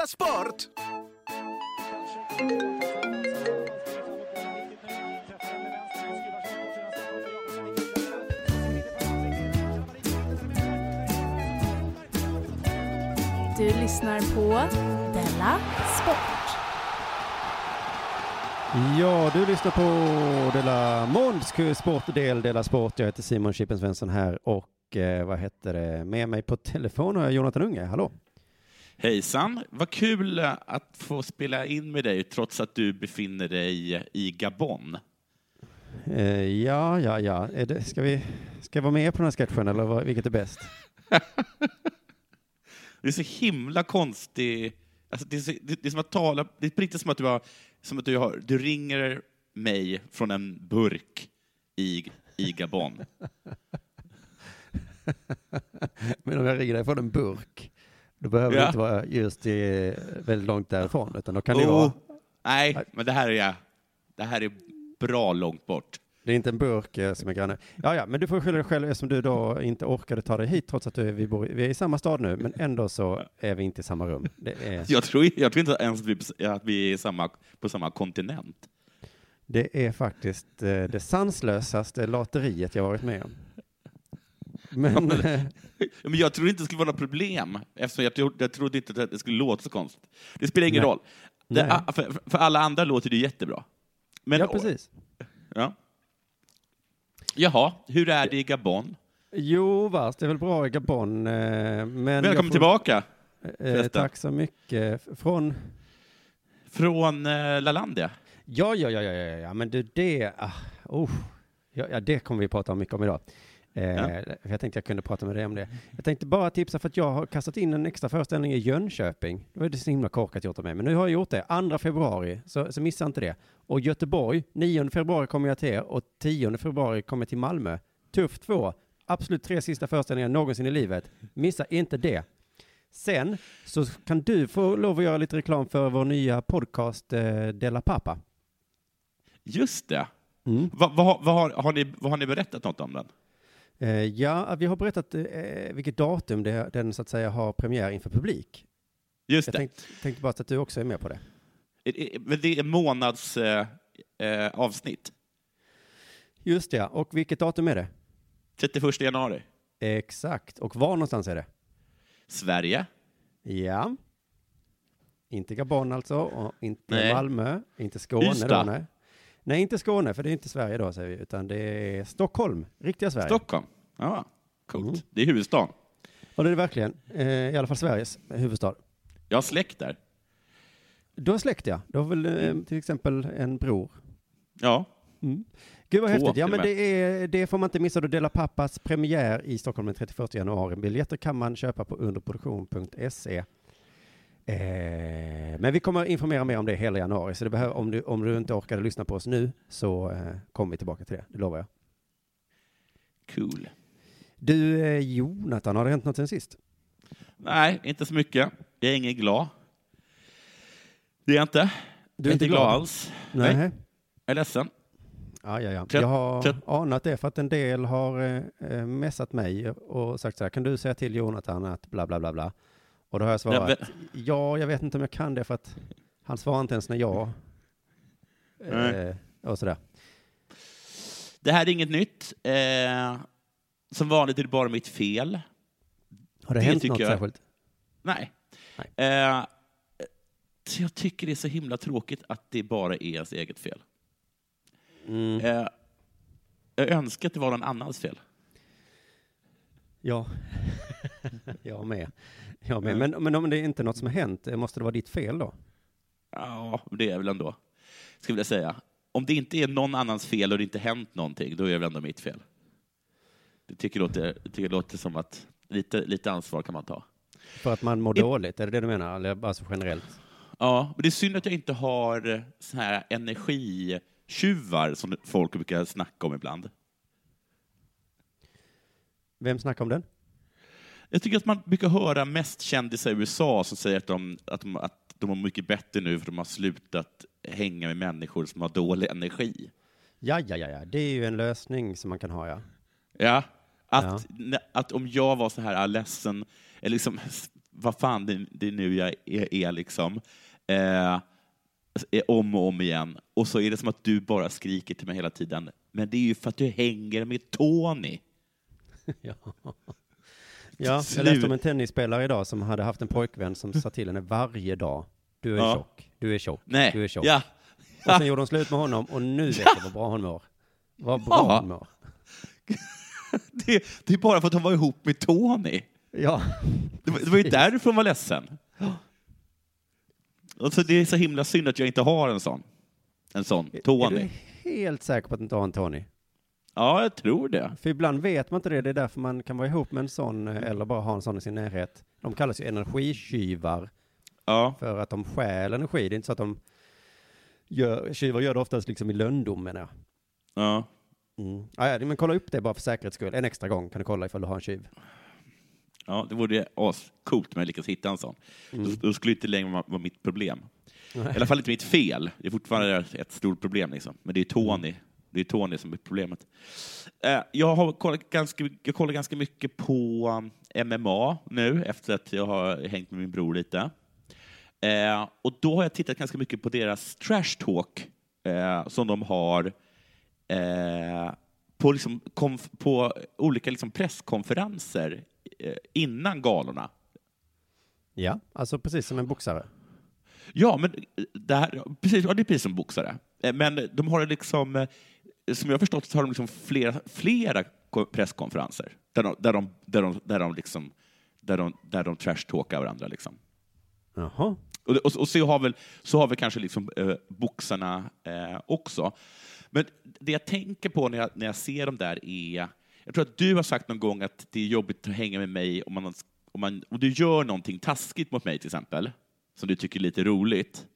Della Sport! Du lyssnar på Della Sport. Ja, du lyssnar på Dela Månds sportdel Dela Sport. Jag heter Simon Chippen Svensson här och eh, vad heter det? Med mig på telefon har jag Jonathan Unge. Hallå! Hejsan! Vad kul eh, att få spela in med dig trots att du befinner dig i Gabon. Eh, ja, ja, ja. Är det, ska, vi, ska jag vara med på den här sketchen eller vad, vilket är bäst? Det är så himla konstigt. Alltså det, är så, det, det är som att tala, det är på riktigt som att du, har, som att du, har, du ringer mig från en burk i, i Gabon. Men om jag ringer dig från en burk, då behöver Ja. det inte vara just i, väldigt långt därifrån, utan då kan det Oh. vara, Nej, men det här är, det här är bra långt bort. det är inte en burk eh, som är granne. Ja, ja, men du får skylla dig själv eftersom du då inte orkade ta dig hit trots att du, vi, bor, vi är i samma stad nu, men ändå så är vi inte i samma rum. Det är, Jag tror, jag tror inte ens att vi, att vi är samma, på samma kontinent. det är faktiskt eh, det sanslösaste lotteriet jag varit med om. Men, eh, Men jag trodde inte det skulle vara något problem, eftersom jag, jag trodde inte att det skulle låta så konstigt. Det spelar ingen Nej. roll. Det, ah, för, för alla andra låter det jättebra. Men, ja, precis. Ja. Jaha, hur är det i Gabon? Jo, vars, det är väl bra i Gabon. eh, Men Välkommen får- tillbaka Eh, förresten. tack så mycket. Från... från eh, Lalandia. Ja, ja, ja, ja, ja, ja, men du, det... Ah, oh. ja, ja, det kommer vi prata om mycket om idag. Eh, Ja. för Jag tänkte jag kunde prata med dig om det. Jag tänkte bara tipsa för att jag har kastat in en extra föreställning i Jönköping. Det var det så himla korkat gjort av mig, men nu har jag gjort det. 2 februari, så, så missa inte det. Och Göteborg, 9 februari kommer jag till er och 10 februari kommer jag till Malmö. Tuff två, absolut tre sista föreställningar någonsin i livet. Missa inte det. Sen så kan du få lov att göra lite reklam för vår nya podcast eh, Della Pappa. Just det. Mm. Vad vad- vad har, har, ni, vad har ni berättat något om den? Eh, ja, vi har berättat eh, vilket datum det, den så att säga har premiär inför publik. Just Jag det. tänkte, tänkte bara att du också är med på det. Det är månads eh, eh, avsnitt. Just det, och vilket datum är det? 31 januari. Exakt, och var någonstans är det? Sverige. Ja. Inte Gabon alltså, och inte Nej. Malmö, inte Skåne då, Ystad. nej. Nej, inte Skåne, för det är inte Sverige då, säger vi, utan det är Stockholm, riktiga Sverige. Stockholm. Ja, coolt. Mm. Det är huvudstaden. Och det är det verkligen, eh, i alla fall Sveriges huvudstad. Jag har släkt där. Du har släkt, ja. Du har väl eh, till exempel en bror? Ja. Mm. Gud vad Två häftigt. Ja, men det, är, det får man inte missa. Då Dela Pappas premiär i Stockholm den 31 januari. Biljetter kan man köpa på underproduktion.se. Eh, men vi kommer informera mer om det hela januari, så det behöver, om, du, om du inte orkade lyssna på oss nu så eh, kommer vi tillbaka till det, det lovar jag. Cool. Du, eh, Jonathan, har det hänt något sen sist? Nej, inte så mycket. Jag är ingen glad. Det är jag inte. Du är inte glad alls. Nej. Nej. Jag är ledsen. Ja, ja, ja. Jag har trött- anat det för att en del har eh, messat mig och sagt så här, kan du säga till Jonathan att bla bla bla bla? Och då har jag svarat, Ja, ja, jag vet inte om jag kan det för att han svarar inte ens när jag... Eh, och sådär. Det här är inget nytt. Eh, som vanligt är det bara mitt fel. Har det, Det hänt något jag- särskilt? Nej. Nej. Eh, jag tycker det är så himla tråkigt att det bara är ens eget fel. Mm. Eh, jag önskar att det var någon annans fel. Ja. jag med. Jag med. Men, men om det är inte något som har hänt, eh, måste det vara ditt fel då? Ja, det är väl ändå, skulle jag säga. Om det inte är någon annans fel och det inte hänt någonting, då är det väl ändå mitt fel. Det tycker låter, det tycker låter som att lite, lite ansvar kan man ta. För att man mår I- dåligt, är det det du menar? Eller bara så generellt? Ja, men det är synd att jag inte har så här energitjuvar som folk brukar snacka om ibland. Vem snackar om den? Jag tycker att man brukar höra mest kändisar i USA som säger att de, att de, att de har mycket bättre nu för de har slutat hänga med människor som har dålig energi. Ja, ja, ja, ja. Det är ju en lösning som man kan ha, ja. Ja, att, att om jag var så här ah, ledsen, eller liksom vad fan det, det nu jag är, är liksom, eh, är om och om igen. Och så är det som att du bara skriker till mig hela tiden, men det är ju för att du hänger med Tony. Ja. Ja, jag läste om en tennisspelare idag som hade haft en pojkvän som sa till henne varje dag. Du är Ja. tjock, du är tjock, Nej, du är tjock. ja, Och sen gjorde hon slut med honom och nu vet jag vad bra hon mår. Vad bra Ja. hon mår. det, det är bara för att hon var ihop med Tony. Ja. Det var, det var ju därför hon var ledsen. Och så det är så himla synd att jag inte har en sån. En sån, Är Tony. du helt säker på att du inte har en Tony? Ja, jag tror det. För ibland vet man inte det, det är därför man kan vara ihop med en sån eh, eller bara ha en sån i sin närhet. De kallas ju energitjuvar Ja, för att de stjäl energi. Det är inte så att de gör, tjuvar gör det oftast liksom i lönndom menar jag. ja. Mm. Ja, ja, men kolla upp det bara för säkerhets skull. En extra gång kan du kolla ifall du har en tjuv. ja det vore ascoolt om jag lyckas hitta en sån. Mm. Då, skulle det inte längre vara, mitt problem. I alla fall inte mitt fel. Det är fortfarande ett stort problem. Liksom. Men det är Tony. Det är Tony som är problemet. Eh, jag har kollat ganska, jag kollar ganska mycket på um, MMA nu, efter att jag har hängt med min bror lite. Eh, och då har jag tittat ganska mycket på deras trash talk eh, som de har eh, på, liksom, på olika liksom, presskonferenser eh, innan galorna. Ja, alltså precis som en boxare. Ja, men det, här, precis, ja, det är precis som boxare. Eh, Men de har liksom, eh, som jag har förstått, så har de liksom flera, flera ko- presskonferenser där de, där de, där de, där de, liksom, där de, där de trashtalkar varandra. Liksom. Jaha. Och, och, och så, har väl, så har väl kanske liksom, eh, boxarna eh, också. Men det jag tänker på när jag, när jag ser dem där är... Jag tror att du har sagt någon gång att det är jobbigt att hänga med mig om, man, om, man, om du gör någonting taskigt mot mig, till exempel, som du tycker är lite roligt.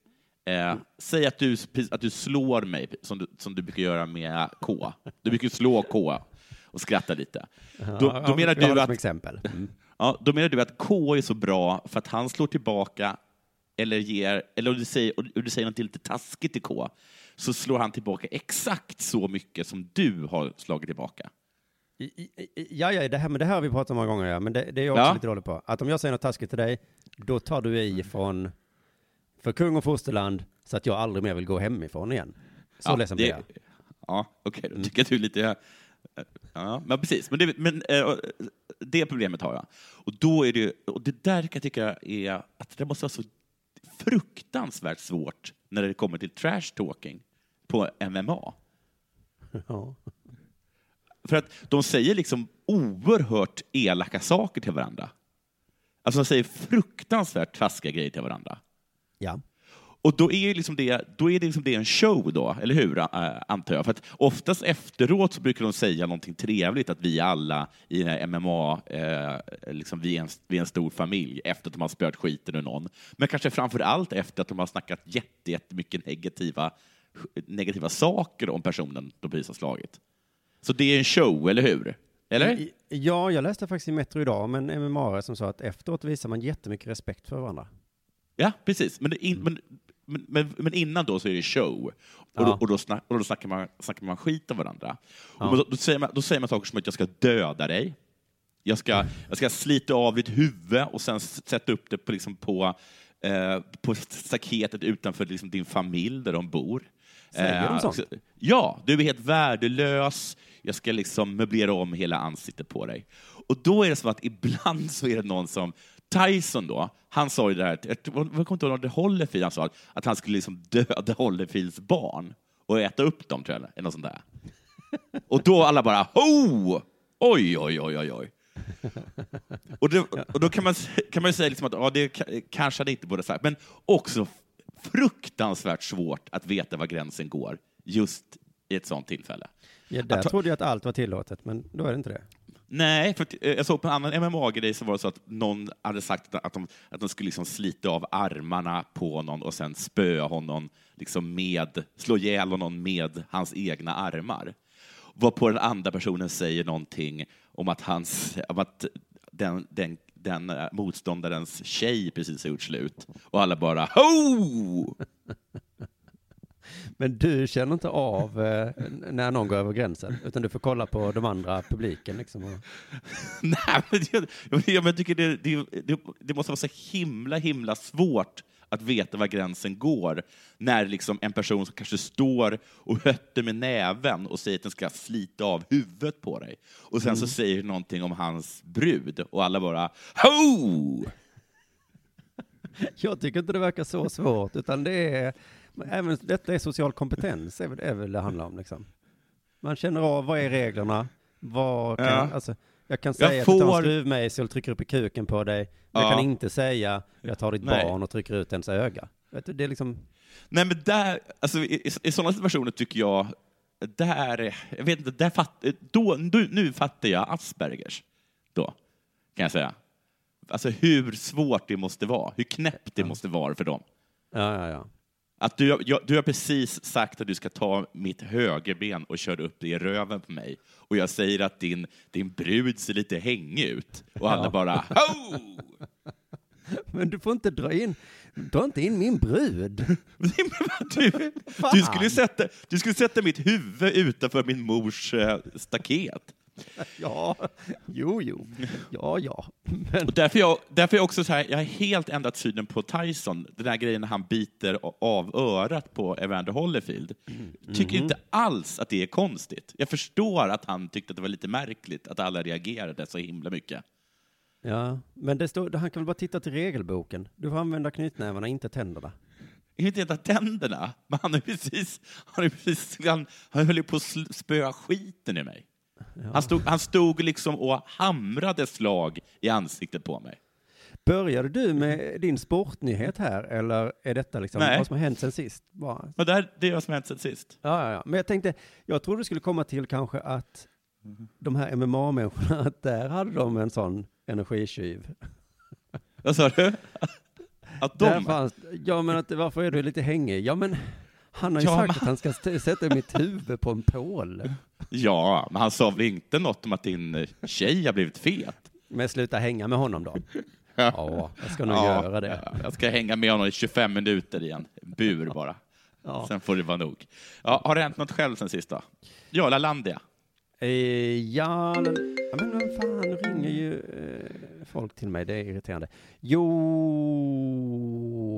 Eh, säg att du, att du slår mig, som du, som du brukar göra med K. Du brukar slå K och skratta lite. Då, då Ja, menar du att exempel. Mm. Ja, då menar du att K är så bra för att han slår tillbaka, eller ger, eller om du säger, om du säger något lite taskigt till K, så slår han tillbaka exakt så mycket som du har slagit tillbaka. Ja, ja, det här, men det här har vi pratat om många gånger, ja. men det, det är jag också Ja. lite dålig på. Att om jag säger något taskigt till dig, då tar du i från för kung och fosterland så att jag aldrig mer vill gå hemifrån igen. Så ja, ledsen blir jag. Ja, okej, då tycker jag du är lite... Ja, men precis. Men, det, men eh, det problemet har jag. Och, då är det, och det där kan jag tycka är att det måste vara så fruktansvärt svårt när det kommer till trash talking på MMA. Ja. För att de säger liksom oerhört elaka saker till varandra. Alltså de säger fruktansvärt taskiga grejer till varandra. Ja. Och då är, liksom det, då är det, liksom det en show då, eller hur? Äh, antar jag. För att oftast efteråt så brukar de säga någonting trevligt, att vi alla i den här MMA, eh, liksom vi, är en, vi är en stor familj, efter att de har spöat skiten ur någon. Men kanske framför allt efter att de har snackat jätte, jättemycket negativa, negativa saker om personen de precis har slagit. Så det är en show, eller hur? Eller? Ja, jag läste faktiskt i Metro idag om en MMA som sa att efteråt visar man jättemycket respekt för varandra. Ja, precis. Men, in, men, men, men, men innan då så är det show. Och, Ja. då, och, då, snack, och då snackar, man, snackar man skit om varandra. Ja. Och då, då, säger man, då säger man saker som att jag ska döda dig. Jag ska, jag ska slita av ditt huvud och sen sätta upp det på, liksom på, eh, på staketet utanför liksom din familj där de bor. Säger de sånt? så- Ja, du är helt värdelös. Jag ska liksom möblera om hela ansiktet på dig. Och då är det som att ibland så är det någon som Tyson då, han sa ju det här, jag kommer inte ihåg vad det Holyfield han sa, att han skulle liksom döda Holyfields barn och äta upp dem, tror jag, eller något sånt där. Och då alla bara ho! Oj, oj, oj, oj, oj. Och, det, och då kan man, kan man ju säga liksom att ja, det ka- kanske hade inte borde sagt, men också fruktansvärt svårt att veta var gränsen går just i ett sånt tillfälle. Ja, där Att trodde jag att allt var tillåtet, men då är det inte det. Nej, för eh, jag såg på en annan MMA-grej så var det så att någon hade sagt att de, att de skulle liksom slita av armarna på någon och sen spöa honom, liksom med, slå ihjäl honom med hans egna armar. Varpå den andra personen säger någonting om att, hans, om att den, den, den eh, motståndarens tjej precis har gjort slut. Och alla bara ho! Men du känner inte av eh, när någon går över gränsen, utan du får kolla på de andra publiken liksom. Och... Nej, men jag, jag, jag tycker det, det, det, det måste vara så himla, himla svårt att veta var gränsen går när liksom en person som kanske står och hötter med näven och säger att den ska slita av huvudet på dig. Och sen så säger någonting om hans brud och alla bara Ho! Jag tycker inte det verkar så svårt, utan det är, även detta är social kompetens, är väl, är väl det handlar om liksom. Man känner av, vad är reglerna? Vad kan, Ja. alltså, jag kan Jag säga att jag tar får- en skruvmejsel och trycker upp i kuken på dig, men jag Ja. kan inte säga, jag tar ditt Nej. barn och trycker ut ens öga. Vet du, det är liksom, Nej, men där, alltså, i, i, i sådana situationer tycker jag, där, jag vet inte, där fatt, då, nu, nu fattar jag Aspergers. Då, kan jag säga. Alltså hur svårt det måste vara, hur knäppt det måste vara för dem. ja, ja, ja. Att du, jag, du har precis sagt att du ska ta mitt högerben och köra upp det i röven på mig. Och jag säger att din, din brud ser lite hängig ut. Och alla Ja. bara Ho! Men du får inte dra in, dra inte in min brud. Du, du, skulle sätta, du skulle sätta mitt huvud utanför min mors eh, staket. Ja, jo, jo, ja, ja. Men, Och därför jag, därför är jag också så här, jag har helt ändrat synen på Tyson, den där grejen när han biter av örat på Evander Holyfield. Tycker inte alls att det är konstigt. Jag förstår att han tyckte att det var lite märkligt att alla reagerade så himla mycket. ja, men det står, han kan väl bara titta till regelboken. Du får använda knytnävarna, inte tänderna. Inte äta tänderna, men han har precis, han, har precis, han, han höll ju på att spöa skiten i mig. Han, stod, han stod liksom och hamrade slag i ansiktet på mig. Började du med din sportnyhet här, eller är detta liksom Nej. vad som har hänt sen sist? Bara. Men där, det är vad som har hänt sen sist. Ja, ja, ja. Men jag tänkte, jag trodde du skulle komma till kanske att de här MMA-människorna, att där hade de en sån energitjuv. Vad sa du? Att de... fanns, ja, men att, varför är du lite hängig? Ja, men han har ju Ja, sagt men- att han ska sätta mitt huvud på en pål. Ja, men han sa väl inte något om att din eh, tjej har blivit fet? Men sluta hänga med honom då. Ja, jag ska nog Ja, göra det. ja, Jag ska hänga med honom i 25 minuter i en bur bara. Ja. Sen får det vara nog. Ja, har det hänt något själv sen sist då? Ja, Lalandia. Eh, ja, men, vem fan ringer ju eh, folk till mig, det är irriterande. Jo,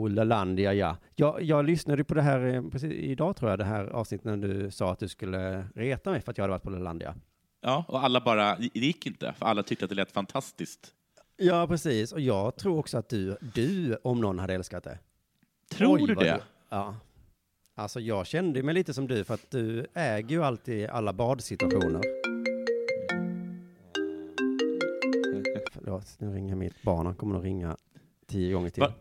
Lalandia, ja. Jag, jag lyssnade på det här eh, precis idag tror jag, det här avsnittet när du sa att du skulle reta mig för att jag hade varit på Lalandia. Ja, och alla bara, det gick inte, för alla tyckte att det lät fantastiskt. Ja, precis. Och jag tror också att du, du om någon hade älskat det. Tror Oj, du det? ja. Alltså jag kände mig lite som du för att du äger ju alltid alla badsituationer. Förlåt, nu ringer mitt barn. Han kommer nog ringa tio gånger till. Va-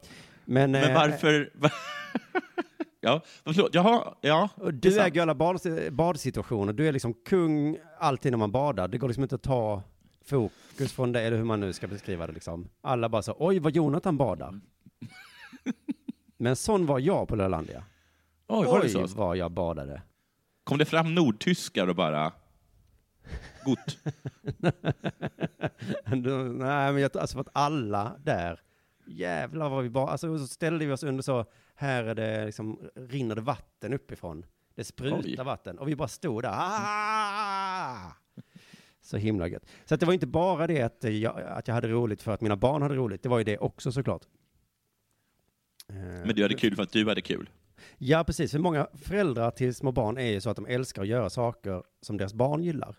Men, Men eh, varför... ja, förlåt. Jaha, ja. Du äger ju alla bad, badsituationer. Du är liksom kung alltid när man badar. Det går liksom inte att ta fokus från det, eller hur man nu ska beskriva det liksom. Alla bara så, oj vad Jonathan badar. Men sån var jag på Lalandia. Oj, var det Oj så? vad jag badade. Kom det fram nordtyskar och bara... Gott. Nej, men jag tror alltså för att alla där, jävlar vad vi bara, alltså så ställde vi oss under så, här är det liksom, rinner det vatten uppifrån. Det sprutar vatten och vi bara stod där. Ah! Så himla gött. Så att det var inte bara det att jag, att jag hade roligt för att mina barn hade roligt, det var ju det också såklart. Men du hade kul för att du hade kul. Ja, precis. För många föräldrar till små barn är ju så att de älskar att göra saker som deras barn gillar.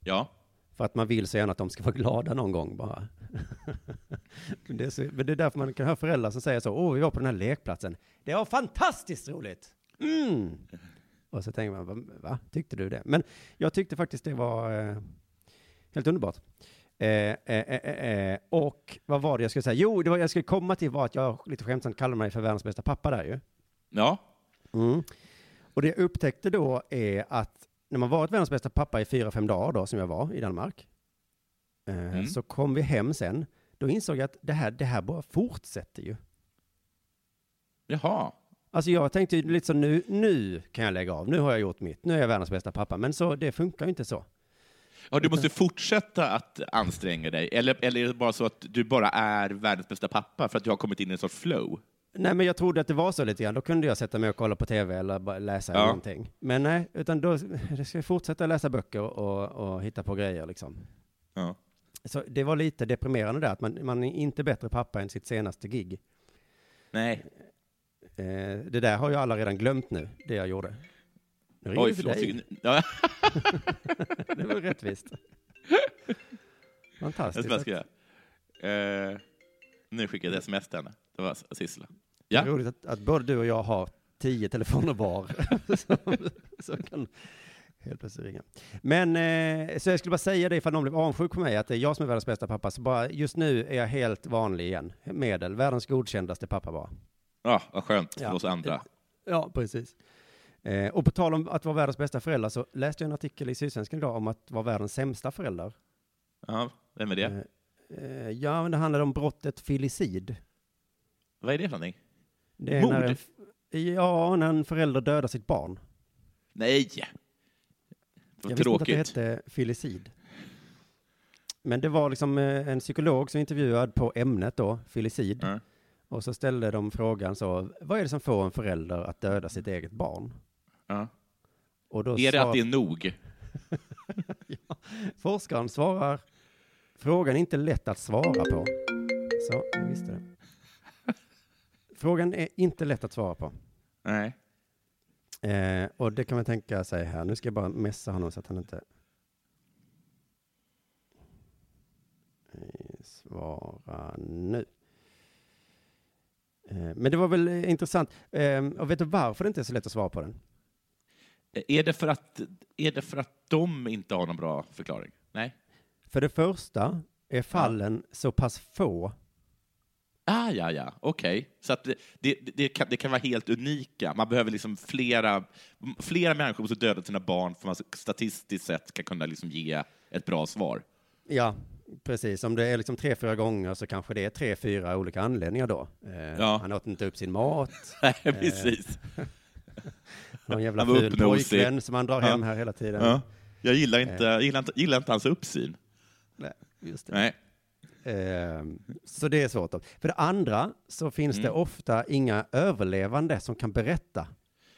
Ja. För att man vill så gärna att de ska vara glada någon gång bara. Det, är så, det är därför man kan höra föräldrar som säger så, åh, vi var på den här lekplatsen. Det var fantastiskt roligt! Mm. Och så tänker man, va, va, tyckte du det? Men jag tyckte faktiskt det var eh, helt underbart. Eh, eh, eh, eh, eh, och vad var det jag skulle säga? Jo, det var, jag skulle komma till var att jag lite skämtsamt kallade mig för världens bästa pappa där ju. Ja. Mm. Och det jag upptäckte då är att när man varit världens bästa pappa i fyra, fem dagar då, som jag var i Danmark, eh, Mm. så kom vi hem sen. Då insåg jag att det här, det här bara fortsätter ju. Jaha. Alltså jag tänkte ju lite så nu, nu kan jag lägga av, nu har jag gjort mitt, nu är jag världens bästa pappa. Men så, det funkar ju inte så. Ja, du måste fortsätta att anstränga dig. Eller, eller är det bara så att du bara är världens bästa pappa för att du har kommit in i en sorts flow? Nej, men jag trodde att det var så lite grann. Då kunde jag sätta mig och kolla på tv eller bara läsa Ja. någonting. Men nej, utan då jag ska jag fortsätta läsa böcker och, och hitta på grejer liksom. Ja. Så det var lite deprimerande där, att man, man är inte bättre pappa än sitt senaste gig. Nej. Eh, det där har jag alla redan glömt nu, det jag gjorde. Nu ringer Oj, förlåt. dig. Ja, Det var rättvist. jag Fantastiskt. ska bara skriva. Eh, nu skickar jag ett sms till henne. Det var Sissela. Det är Ja. roligt att, att både du och jag har tio telefoner var. som, som kan helt plötsligt ringa. Men, eh, så jag skulle bara säga det ifall någon blev avundsjuk på mig, att det är jag som är världens bästa pappa. Så bara, just nu är jag helt vanlig igen. Medel, världens godkändaste pappa bara. Ja, vad skönt Ja. för oss andra. Ja, precis. Eh, och på tal om att vara världens bästa förälder så läste jag en artikel i Sydsvenskan idag om att vara världens sämsta förälder. Ja, vem är det? Eh, eh, ja, men det handlar om brottet filicid. Vad är det för någonting? Det är Mord? När en, ja, när en förälder dödar sitt barn. Nej! Vad Jag visste inte tråkigt. att det hette filicid. Men det var liksom eh, en psykolog som intervjuad på ämnet då, filicid. Ja. Och så ställde de frågan så, vad är det som får en förälder att döda sitt eget barn? Ja. Och då Är det att det är nog? forskaren svarar, frågan är inte lätt att svara på. Så, jag visste det. Frågan är inte lätt att svara på. Nej. Eh, och det kan man tänka sig här. Nu ska jag bara messa honom så att han inte... Eh, Svara nu. Eh, men det var väl eh, intressant. Eh, och vet du varför det inte är så lätt att svara på den? Är det, för att, är det för att de inte har någon bra förklaring? Nej? För det första är fallen så pass få. Ah, ja, ja, okej. Så att det, det, det, kan, det kan vara helt unika. Man behöver liksom flera, flera människor måste döda sina barn för att man statistiskt sett ska kunna liksom ge ett bra svar. Ja, precis. Om det är liksom tre, fyra gånger så kanske det är tre, fyra olika anledningar då. Eh, Ja. Han åt inte upp sin mat. Nej, precis. Någon jävla ful pojkvän som han drar Ja. hem här hela tiden. Ja. Jag gillar inte, jag gillar inte, gillar inte hans uppsyn. Nej, just det. Nej. Ehm, så det är svårt. För det andra så finns det Mm. ofta inga överlevande som kan berätta.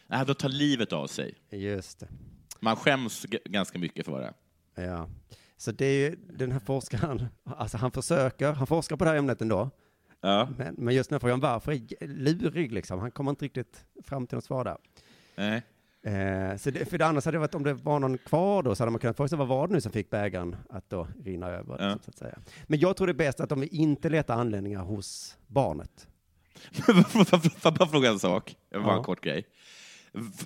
Nej, de tar livet av sig. Just det. Man skäms ganska mycket för det. Ja. Så det är ju den här forskaren, alltså han försöker, han forskar på det här ämnet ändå. Ja. Men, men just den här frågan varför är lurig liksom. Han kommer inte riktigt fram till något svar där. Nej. Eh, så det, för det så hade det varit om det var någon kvar då så hade man kunnat fråga sig vad var det nu som fick bägaren att då rinna över. Ja. Så att säga. Men jag tror det är bäst att de inte letar anledningar hos barnet. Får jag fråga en sak? Bara Ja. en kort grej.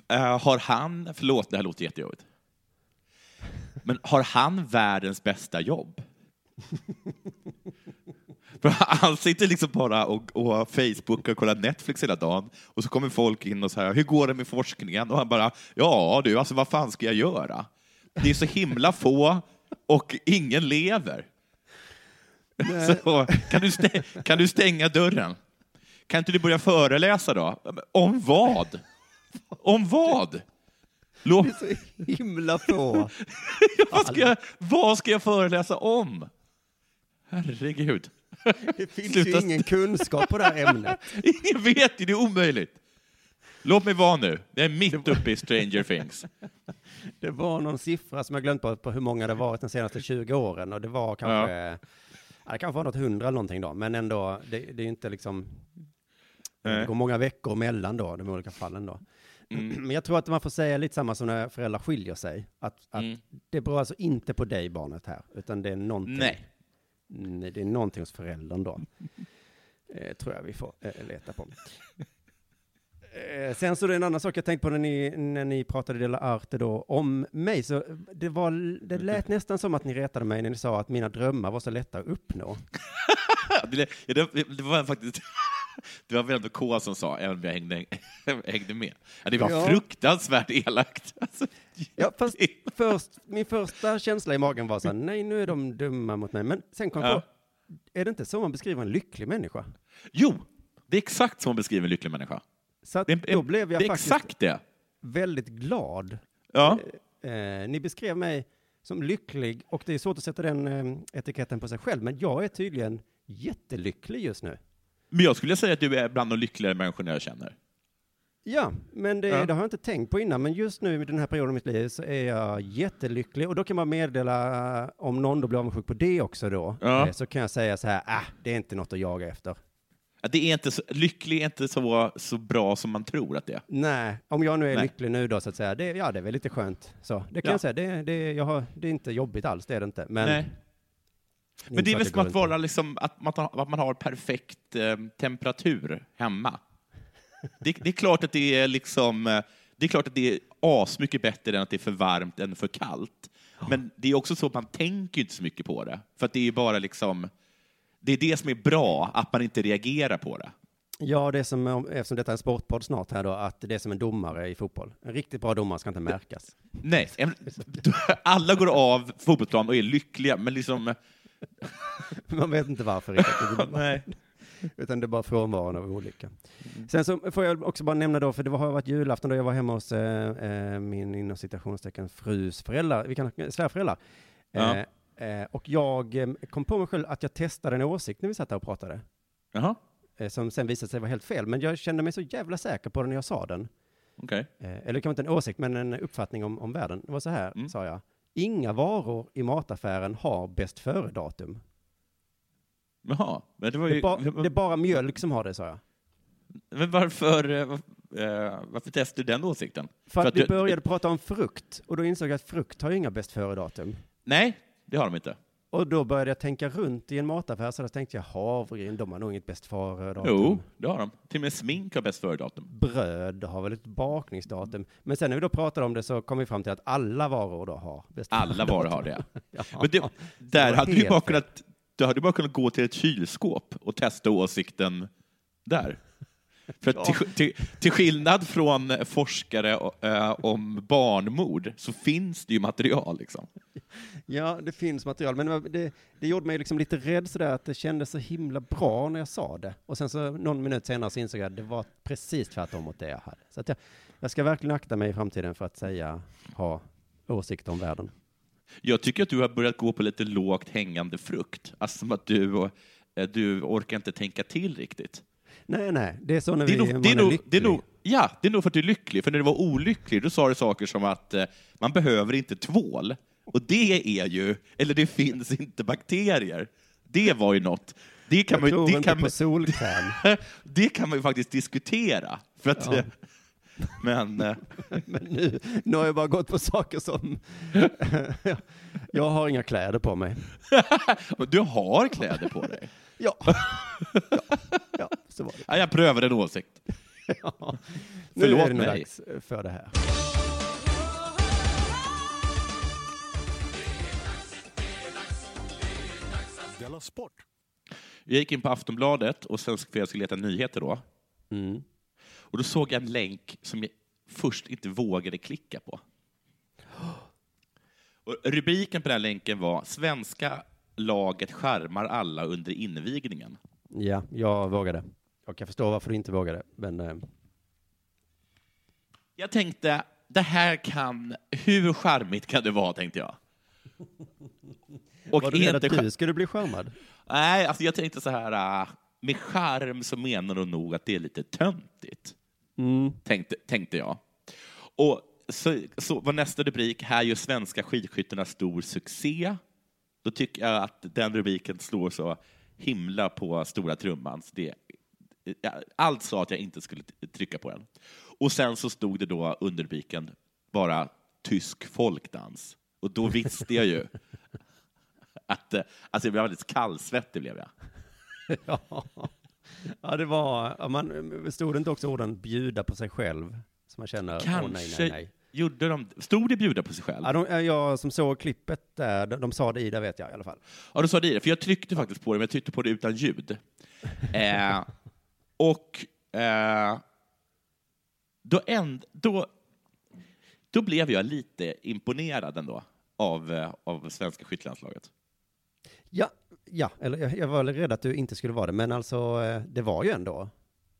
Eh, har han, förlåt, det här låter jättejobbigt. Men har han världens bästa jobb? För Han sitter liksom bara och, och Facebookar och kollar Netflix hela dagen och så kommer folk in och säger hur går det med forskningen? Och han bara, ja du, alltså vad fan ska jag göra? Det är så himla få och ingen lever. Så, kan, du stä- kan du stänga dörren? Kan inte du börja föreläsa då? Om vad? Om vad? Lå- Så himla få. vad, ska jag, vad ska jag föreläsa om? Herregud. Det finns Sluta- ju ingen kunskap på det här ämnet. Ingen vet ju, det är omöjligt. Låt mig vara nu. Jag är mitt uppe i Stranger Things. Det var någon siffra som jag glömt på, på hur många det varit de senaste 20 åren och det var kanske, ja. det kanske var något hundra eller någonting då, men ändå, det, det är ju inte liksom, det går många veckor mellan då, de olika fallen då. Mm. Men jag tror att man får säga lite samma som när föräldrar skiljer sig, att, att Mm. det beror alltså inte på dig barnet här, utan det är någonting, Nej. Det är någonting hos föräldern då. Eh, tror jag vi får eh, leta på. Eh, sen så är det en annan sak jag tänkte på när ni, när ni pratade Dela Arte då om mig, så eh, det, var, det lät nästan som att ni retade mig när ni sa att mina drömmar var så lätta att uppnå. Det, det, det var faktiskt... Det var väl ändå K som sa, även om jag hängde, hängde med. Det var Ja. fruktansvärt elakt. Alltså, Ja, fast först, min första känsla i magen var så här, nej nu är de dumma mot mig, men sen kom jag på, är det inte så man beskriver en lycklig människa? Jo, det är exakt som man beskriver en lycklig människa. Så att Det då blev jag faktiskt väldigt glad Ja. Eh, ni beskrev mig som lycklig och det är svårt att sätta den eh, etiketten på sig själv, men jag är tydligen jättelycklig just nu. Men jag skulle säga att du är bland de lyckligare människorna jag känner. Ja, men det, Ja. det har jag inte tänkt på innan. Men just nu i den här perioden i mitt liv så är jag jättelycklig. Och då kan man meddela, eh, om någon då blir avundsjuk på det också då, Ja. eh, så kan jag säga så här, ah, det är inte något att jaga efter. Det är inte så, lycklig är inte så, så bra som man tror att det är. Nej, om jag nu är Nej. lycklig nu då så att säga, det, ja det är väl lite skönt. Så, det kan Ja. jag säga, det, det, jag har, det är inte jobbigt alls, det är det inte. Men, Nej. Men det är väl som att vara liksom, att man, har- att man har perfekt eh, temperatur hemma. Det, det är klart att det är liksom, eh, det är klart att det är asmycket bättre än att det är för varmt än för kallt. Men det är också så att man tänker inte så mycket på det. För att det är bara liksom, det är det som är bra, att man inte reagerar på det. Ja, det är som, om- eftersom detta är en sportpodd snart här då, att det är som en domare i fotboll. En riktigt bra domare ska inte märkas. Nej, alla går av fotbollsplan och är lyckliga, men liksom... Man vet inte varför riktigt. Nej. Utan det är bara frånvaron av olycka. Sen så får jag också bara nämna då, för det har varit julafton då jag var hemma hos eh, eh, min inom citationstecken frus föräldrar, vi kan svärföräldrar. Ja. Eh, eh, och jag eh, kom på mig själv att jag testade en åsikt när vi satt där och pratade. Jaha, Eh, som sen visade sig vara helt fel. Men jag kände mig så jävla säker på den när jag sa den. Eh, eller kanske inte en åsikt, men en uppfattning om, om världen. Det var så här, Mm. sa jag. Inga varor i mataffären har bäst före-datum. Jaha, men det var Det, ju... är ba- det är bara mjölk som har det, sa jag. Men varför, eh, eh, varför testade du den åsikten? För att, att vi du- började prata om frukt, och då insåg jag att frukt har ju inga bäst före-datum. Nej, det har de inte. Och då började jag tänka runt i en mataffär, så då tänkte jag havregryn, de har nog inget bäst före-datum. Jo, det har de. Till och med smink har bäst före-datum. Bröd har väl ett bakningsdatum. Men sen när vi då pratade om det så kom vi fram till att alla varor då har bäst Alla varor har det. Ja. Men det, där hade du bara kunnat, du hade bara kunnat gå till ett kylskåp och testa åsikten där. För att till, till, till skillnad från forskare eh, om barnmord så finns det ju material. Liksom. Ja, det finns material, men det, det, gjorde mig liksom lite rädd sådär att det kändes så himla bra när jag sa det. Och sen så någon minut senare så insåg jag att det var precis tvärtom mot det jag hade. Så att jag, jag ska verkligen akta mig i framtiden för att säga, ha åsikter om världen. Jag tycker att du har börjat gå på lite lågt hängande frukt. Alltså som att du, eh, du orkar inte tänka till riktigt. Nej, nej, det är så när Det vi, är, nog, man det, är nog, lycklig. det, är nog, ja, det är nog för att du är lycklig. För när du var olycklig, då sa du saker som att eh, man behöver inte tvål. Och det är ju, eller det finns inte bakterier. Det var ju något. Det kan, jag man, tror det, inte kan, på solkräm. det kan man ju faktiskt diskutera. För att, Ja. Men eh, men nu, nu har jag bara gått på saker som... jag har inga kläder på mig. du har kläder på dig. Ja, ja, ja så var det. Ja, jag prövar en åsikt. Ja. Nu Förlåt är det mig. dags för det här. Sport! Jag gick in på Aftonbladet och sen för jag skulle leta nyheter då. Mm. Och då såg jag en länk som jag först inte vågade klicka på. Och rubriken på den länken var Svenska laget skärmar alla under invigningen. Ja, jag vågade. Jag kan förstå varför du inte vågade, men eh, Jag tänkte, det här kan... Hur charmigt kan det vara, tänkte jag. Och var du rädd att du skulle bli skärmad? Nej, alltså jag tänkte så här, äh, med charm så menar de nog att det är lite töntigt. Mm. tänkte, tänkte jag. Och så, så var nästa rubrik, här gör svenska skidskyttarna stor succé. Då tycker jag att den rubriken slår så himla på stora trumman. Det, allt sa att jag inte skulle trycka på den. Och sen så stod det då under rubriken bara tysk folkdans. Och då visste jag ju att eh, alltså jag blev alldeles kallsvettig. Blev jag. Ja. Ja, det var, man, stod det inte också orden bjuda på sig själv? Så man känner, åh nej, Kanske nej, nej. gjorde de... Stod det bjuda på sig själv? Ja, de, jag som såg klippet där, de, de sa det i det vet jag i alla fall. Ja, du sa det i det, för jag tryckte faktiskt på det, men jag tryckte på det utan ljud. Eh, och eh, då, änd, då, då blev jag lite imponerad ändå av, eh, av svenska skyttelandslaget. Ja, ja eller jag, jag var rädd att du inte skulle vara det, men alltså, eh, det var ju ändå,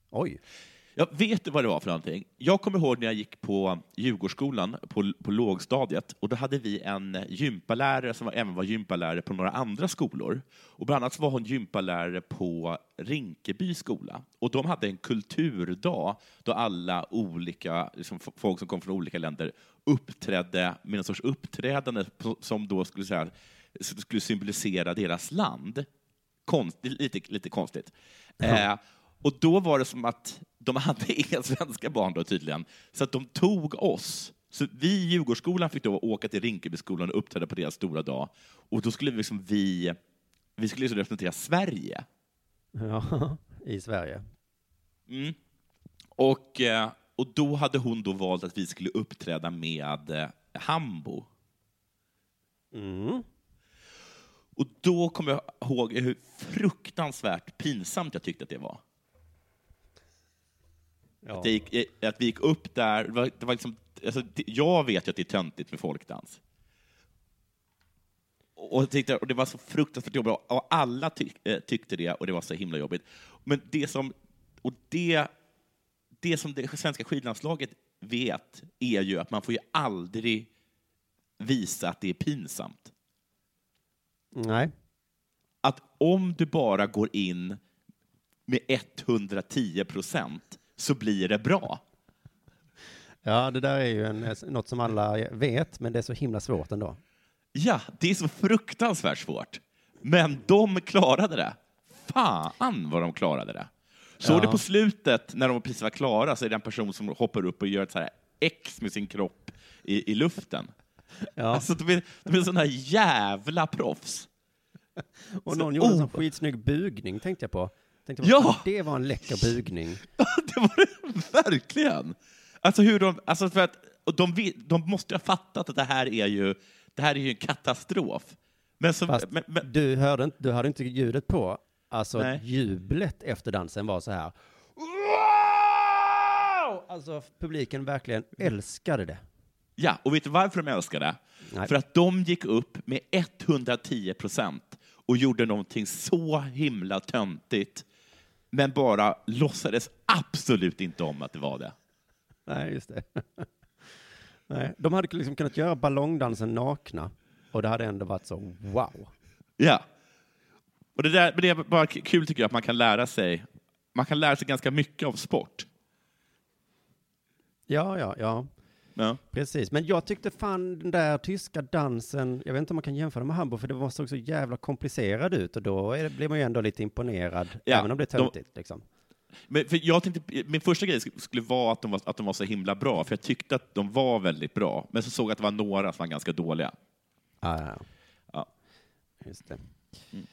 oj. Jag vet du vad det var för någonting? Jag kommer ihåg när jag gick på Djurgårdsskolan på, på lågstadiet och då hade vi en gympalärare som var, även var gympalärare på några andra skolor. Och bland annat var hon gympalärare på Rinkeby skola. Och de hade en kulturdag då alla olika, liksom, folk som kom från olika länder uppträdde med en sorts uppträdande som då skulle, säga, skulle symbolisera deras land. Konst, lite, lite konstigt. Eh, och då var det som att de hade inga svenska barn då tydligen, så att de tog oss. Så vi i Djurgårdsskolan fick då åka till Rinkebyskolan och uppträda på deras stora dag. Och då skulle vi liksom vi, vi skulle liksom representera Sverige. Ja, i Sverige. Mm. Och, eh, och då hade hon då valt att vi skulle uppträda med eh, Hambo. Mm. Och då kommer jag ihåg hur fruktansvärt pinsamt jag tyckte att det var. Ja. Att, gick, eh, att vi gick upp där, det var, det var liksom, alltså, jag vet ju att det är töntigt med folkdans. Och, jag tyckte, och det var så fruktansvärt jobbigt, och alla tyck, eh, tyckte det, och det var så himla jobbigt. Men det som, och det, det som det svenska skidlandslaget vet är ju att man får ju aldrig visa att det är pinsamt. Nej. Att om du bara går in med 110 procent så blir det bra. Ja, det där är ju en, något som alla vet, men det är så himla svårt ändå. Ja, det är så fruktansvärt svårt. Men de klarade det. Fan vad de klarade det. Såg Ja. du på slutet, när de precis var klara, så är det en person som hoppar upp och gör ett så här X med sin kropp i, i luften. Ja. Alltså, de är, de är sådana jävla proffs. Och så- någon gjorde en sån oh. skitsnygg bugning, tänkte jag på. Tänkte på Ja! fan, Det var en läcker bugning. det var det verkligen. Alltså hur de, alltså för att, och de, de måste ha fattat att det här är ju, det här är ju en katastrof. Men så, Fast men, men, du, hörde inte, du hade inte ljudet på. Alltså Nej. jublet efter dansen var så här. Wow! Alltså publiken verkligen älskade det. Ja, och vet du varför de älskar det? Nej. För att de gick upp med 110 procent och gjorde någonting så himla töntigt, men bara låtsades absolut inte om att det var det. Nej, just det. Nej, de hade liksom kunnat göra ballongdansen nakna och det hade ändå varit så wow. Ja. Och det, där, det är bara kul tycker jag att man kan lära sig, man kan lära sig ganska mycket av sport. Ja, ja, ja, Ja. precis. Men jag tyckte fan den där tyska dansen, jag vet inte om man kan jämföra med Hamburg, för det var såg så jävla komplicerad ut och då är blir man ju ändå lite imponerad, Ja, även om det är de- töntigt liksom. Men för jag tänkte, min första grej sk- skulle vara att de, var, att de var så himla bra, för jag tyckte att de var väldigt bra. Men så såg jag att det var några som var ganska dåliga. Ja, ja. Ja. Just det. Mm.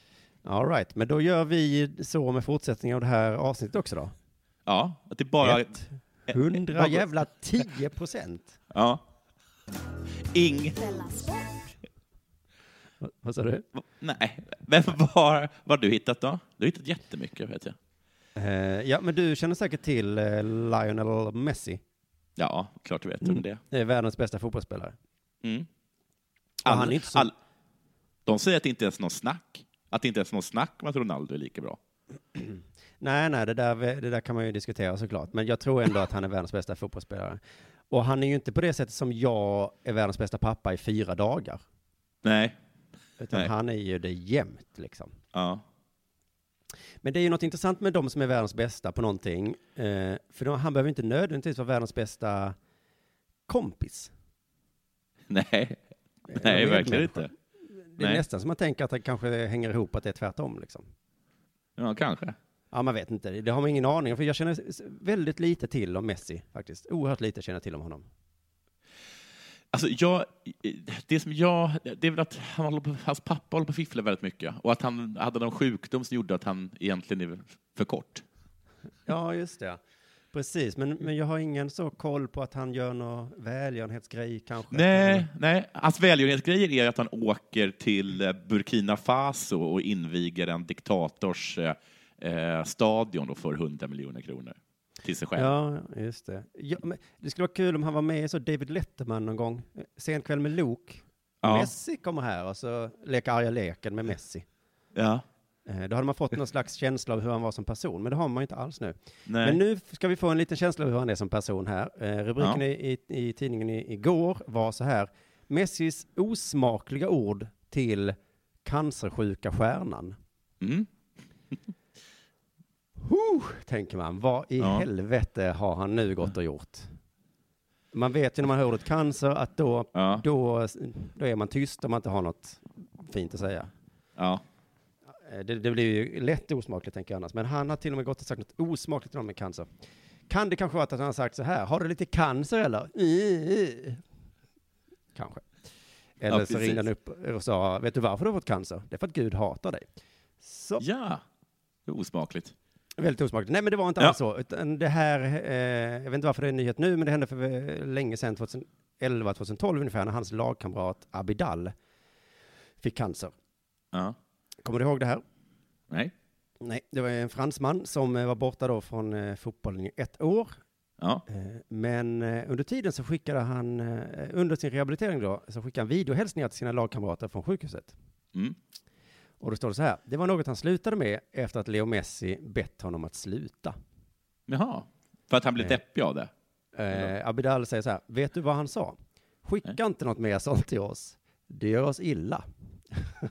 All right, men då gör vi så med fortsättningen av det här avsnittet också då. Ja, att det bara... Ett, hundra jävla tio procent. Ja. Ing... Vad- Vad sa du? Nej. Men vad vad har du hittat då? Du har hittat jättemycket, vet jag. Eh, ja, men du känner säkert till eh, Lionel Messi. Ja, klart du vet Mm. om det. Det är världens bästa fotbollsspelare. Mm. Ja, han är inte så- all, de säger att det inte ens är någon snack. Att det inte ens är någon snack om att Ronaldo är lika bra. Nej, nej, det där, det där kan man ju diskutera såklart. Men jag tror ändå att han är världens bästa fotbollsspelare. Och han är ju inte på det sättet som jag är världens bästa pappa i fyra dagar. Nej. Utan Nej. han är ju det jämt liksom. Ja. Men det är ju något intressant med de som är världens bästa på någonting. Eh, för de, han behöver inte nödvändigtvis vara världens bästa kompis. Nej. Eh, Nej, verkligen medmänniska. inte. Det är Nej. nästan som man tänker att det kanske hänger ihop, att det är tvärtom liksom. Ja, kanske. Ja, man vet inte. Det har man ingen aning om. För jag känner väldigt lite till om Messi faktiskt. Oerhört lite känner jag till om honom. Alltså, jag, det som jag, det är väl att han håller på, hans pappa håller på att fiffla väldigt mycket och att han hade någon sjukdom som gjorde att han egentligen är för kort. Ja, just det. Precis, men, men jag har ingen så koll på att han gör någon välgörenhetsgrej kanske. Nej, nej. Hans välgörenhetsgrejer är att han åker till eh, Burkina Faso och inviger en diktators eh, stadion för 100 miljoner kronor till sig själv. Ja, just det. Ja, det skulle vara kul om han var med i så David Letterman någon gång. Sen kväll med Luke. Ja. Messi kommer här och så leker arga leken med Messi. Ja. Eh, Då hade man fått någon slags känsla av hur han var som person, men det har man ju inte alls nu. Nej. Men nu ska vi få en liten känsla av hur han är som person här. Eh, rubriken Ja. i, i, tidningen igår var så här. Messis osmakliga ord till cancersjuka stjärnan. Mm. Huh, tänker man, vad i Ja. helvete har han nu gått och gjort? Man vet ju när man hör ordet cancer att då, Ja. då, då är man tyst om man inte har något fint att säga. Ja. Eh, Det, det blir ju lätt osmakligt tänker jag annars, men han har till och med gått och sagt något osmakligt någon med cancer. Kan det kanske vara att han har sagt så här, har du lite cancer eller? Kanske. Eller Ja, så ringde han upp och sa, vet du varför du har fått cancer? Det är för att Gud hatar dig. Så, ja. Det är osmakligt. Väldigt osmakligt. Nej men det var inte Ja. alls så, utan det här, eh, jag vet inte varför det är en nyhet nu, men det hände för länge sedan, 2011, 2012 ungefär, när hans lagkamrat Abidal fick cancer. Ja. Kommer du ihåg det här? Nej. Nej, det var en fransman som eh, var borta då från eh, fotbollen i ett år. Ja. Eh, Men under tiden så skickade han, under sin rehabilitering då, så skickade han videohälsningar till sina lagkamrater från sjukhuset. Mm. Och då står det så här, det var något han slutade med efter att Leo Messi bett honom att sluta. Jaha. För att han blir Eh. deppig av det? Eh, Abidal säger så här, vet du vad han sa? Skicka inte något mer sånt till oss. Det gör oss illa.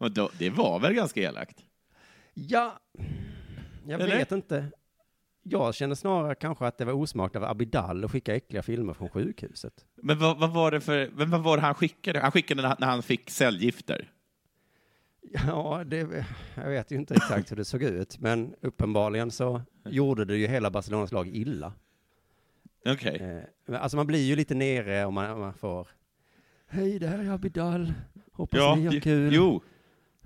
Men då, det var väl ganska elakt? Ja, jag Eller? vet inte. Jag känner snarare kanske att det var osmakligt av Abidal att skicka äckliga filmer från sjukhuset. Men vad, vad var det för, men vad var det han skickade? Han skickade när, när han fick cellgifter? Ja, det, jag vet ju inte exakt hur det såg ut, men uppenbarligen så gjorde det ju hela Barcelonas lag illa. Okej. Eh, men alltså man blir ju lite nere om man, om man får Hej, det här är Abidal. Hoppas Ja, ni har kul. jo.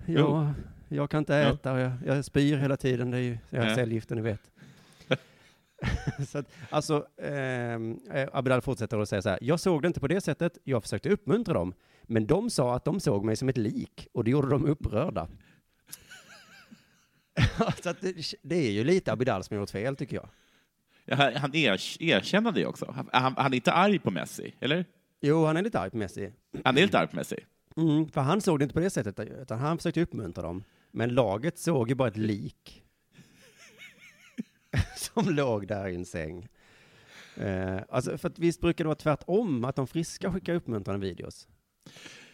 Ja, jag kan inte äta och jag, jag spyr hela tiden. Det är ju jag har Ja. cellgifter, ni vet. så att, alltså, ehm, eh, Abidal fortsätter och säger så här. Jag såg det inte på det sättet. Jag försökte uppmuntra dem. Men de sa att de såg mig som ett lik och det gjorde dem upprörda. så att det, det är ju lite Abidal som har gjort fel, tycker jag. Ja, Han, han er, erkänner det också. Han, han, han är inte arg på Messi, eller? Jo, han är lite arg på Messi. Han är lite arg på Messi. Mm, för han såg det inte på det sättet, utan han försökte uppmuntra dem. Men laget såg ju bara ett lik. som låg där i en säng. Eh, alltså, för att visst brukar det vara tvärtom, att de friska skickar uppmuntrande videos.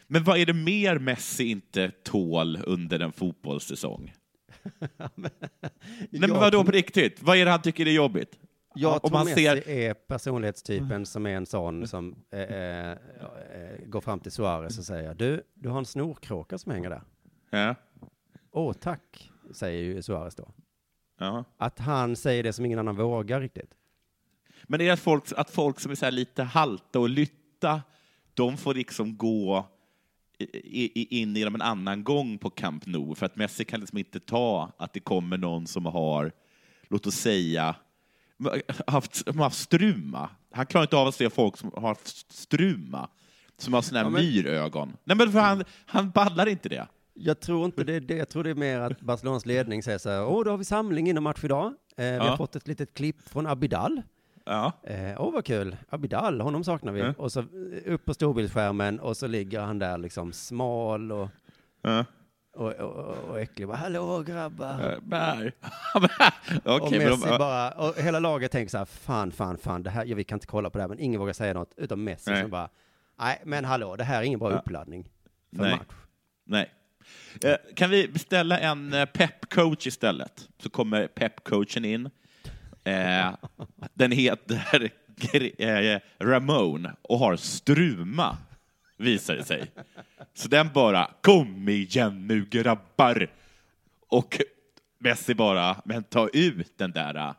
Men vad är det mer Messi inte tål under en fotbollssäsong? Nej, men vadå på riktigt? Vad är det han tycker är jobbigt? Jag Om tror man Messi ser- är personlighetstypen som är en sån som eh, eh, eh, går fram till Suarez och säger du, du har en snorkråka som hänger där. Ja. Åh, tack, säger ju Suarez då. Ja. Att han säger det som ingen annan vågar riktigt. Men är det att folk, att folk som är så här lite halta och lytta, de får liksom gå i, i, in genom en annan gång på Camp Nou, för att Messi kan liksom inte ta att det kommer någon som har, låt oss säga, haft, haft struma. Han klarar inte av att se folk som har haft struma, som har såna här Ja, men- myrögon. Nej, men för han, han ballar inte det. Jag tror inte det är det. Jag tror det är mer att Barcelonas ledning säger så här, åh, då har vi samling innan match idag. Eh, vi har Ja. fått ett litet klipp från Abidal. Ja. Eh, åh, vad kul. Abidal, honom saknar vi. Ja. Och så eh, upp på storbildsskärmen och så ligger han där liksom smal och, Ja. och, och, och äcklig. Bara, Hallå grabbar. Bär. och Okej, men Messi de, bara, och hela laget tänker så här, fan, fan, fan, det här, ja, vi kan inte kolla på det här, men ingen vågar säga något, utom Messi Nej. som bara, nej, men hallå, det här är ingen bra Ja. uppladdning för Nej. match. Nej. Eh, kan vi beställa en peppcoach pep-coach istället? Så kommer pep-coachen in. Eh, den heter eh, Ramon och har struma, visar det sig. Så den bara, kom igen nu grabbar! Och Messi bara, men ta ut den där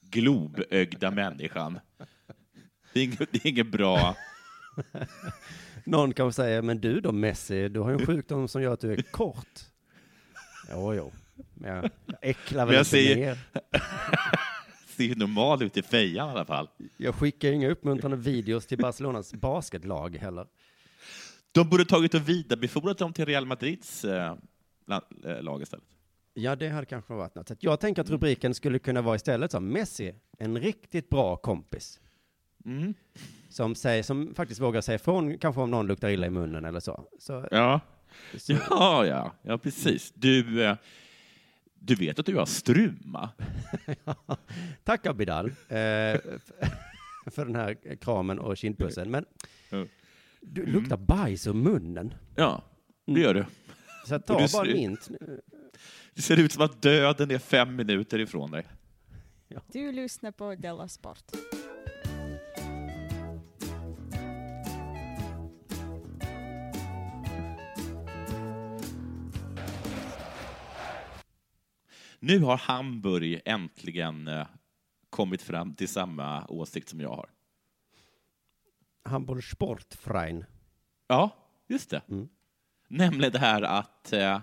globögda människan. Det är inget, det är inget bra... Någon kanske säger, men du då Messi, du har ju en sjukdom som gör att du är kort. Jo, jo. Men jag, jag äcklar väl jag inte säger- mer. Ser ju normal ut i fejan i alla fall. Jag skickar inga uppmuntrande videos till Barcelonas basketlag heller. De borde tagit och vidarebefordrat dem till Real Madrids eh, eh, lag istället. Ja, det hade kanske varit något. Så Jag tänker att rubriken skulle kunna vara istället som Messi, en riktigt bra kompis. Mm. Som, säger, som faktiskt vågar säga ifrån, kanske om någon luktar illa i munnen eller så. så Ja. Så, Ja, ja, ja precis. Du, eh, du vet att du har struma? Tack Abidal eh, för den här kramen och kindpussen. Men Ja. du luktar bajs ur munnen. Ja, det gör du. Så Och ta du bara mint. Det ser ut som att döden är fem minuter ifrån dig. Du lyssnar på Della Sport. Nu har Hamburg äntligen eh, kommit fram till samma åsikt som jag har. Hamburg Sportfrein. Ja, just det. Mm. Nämligen det här att eh,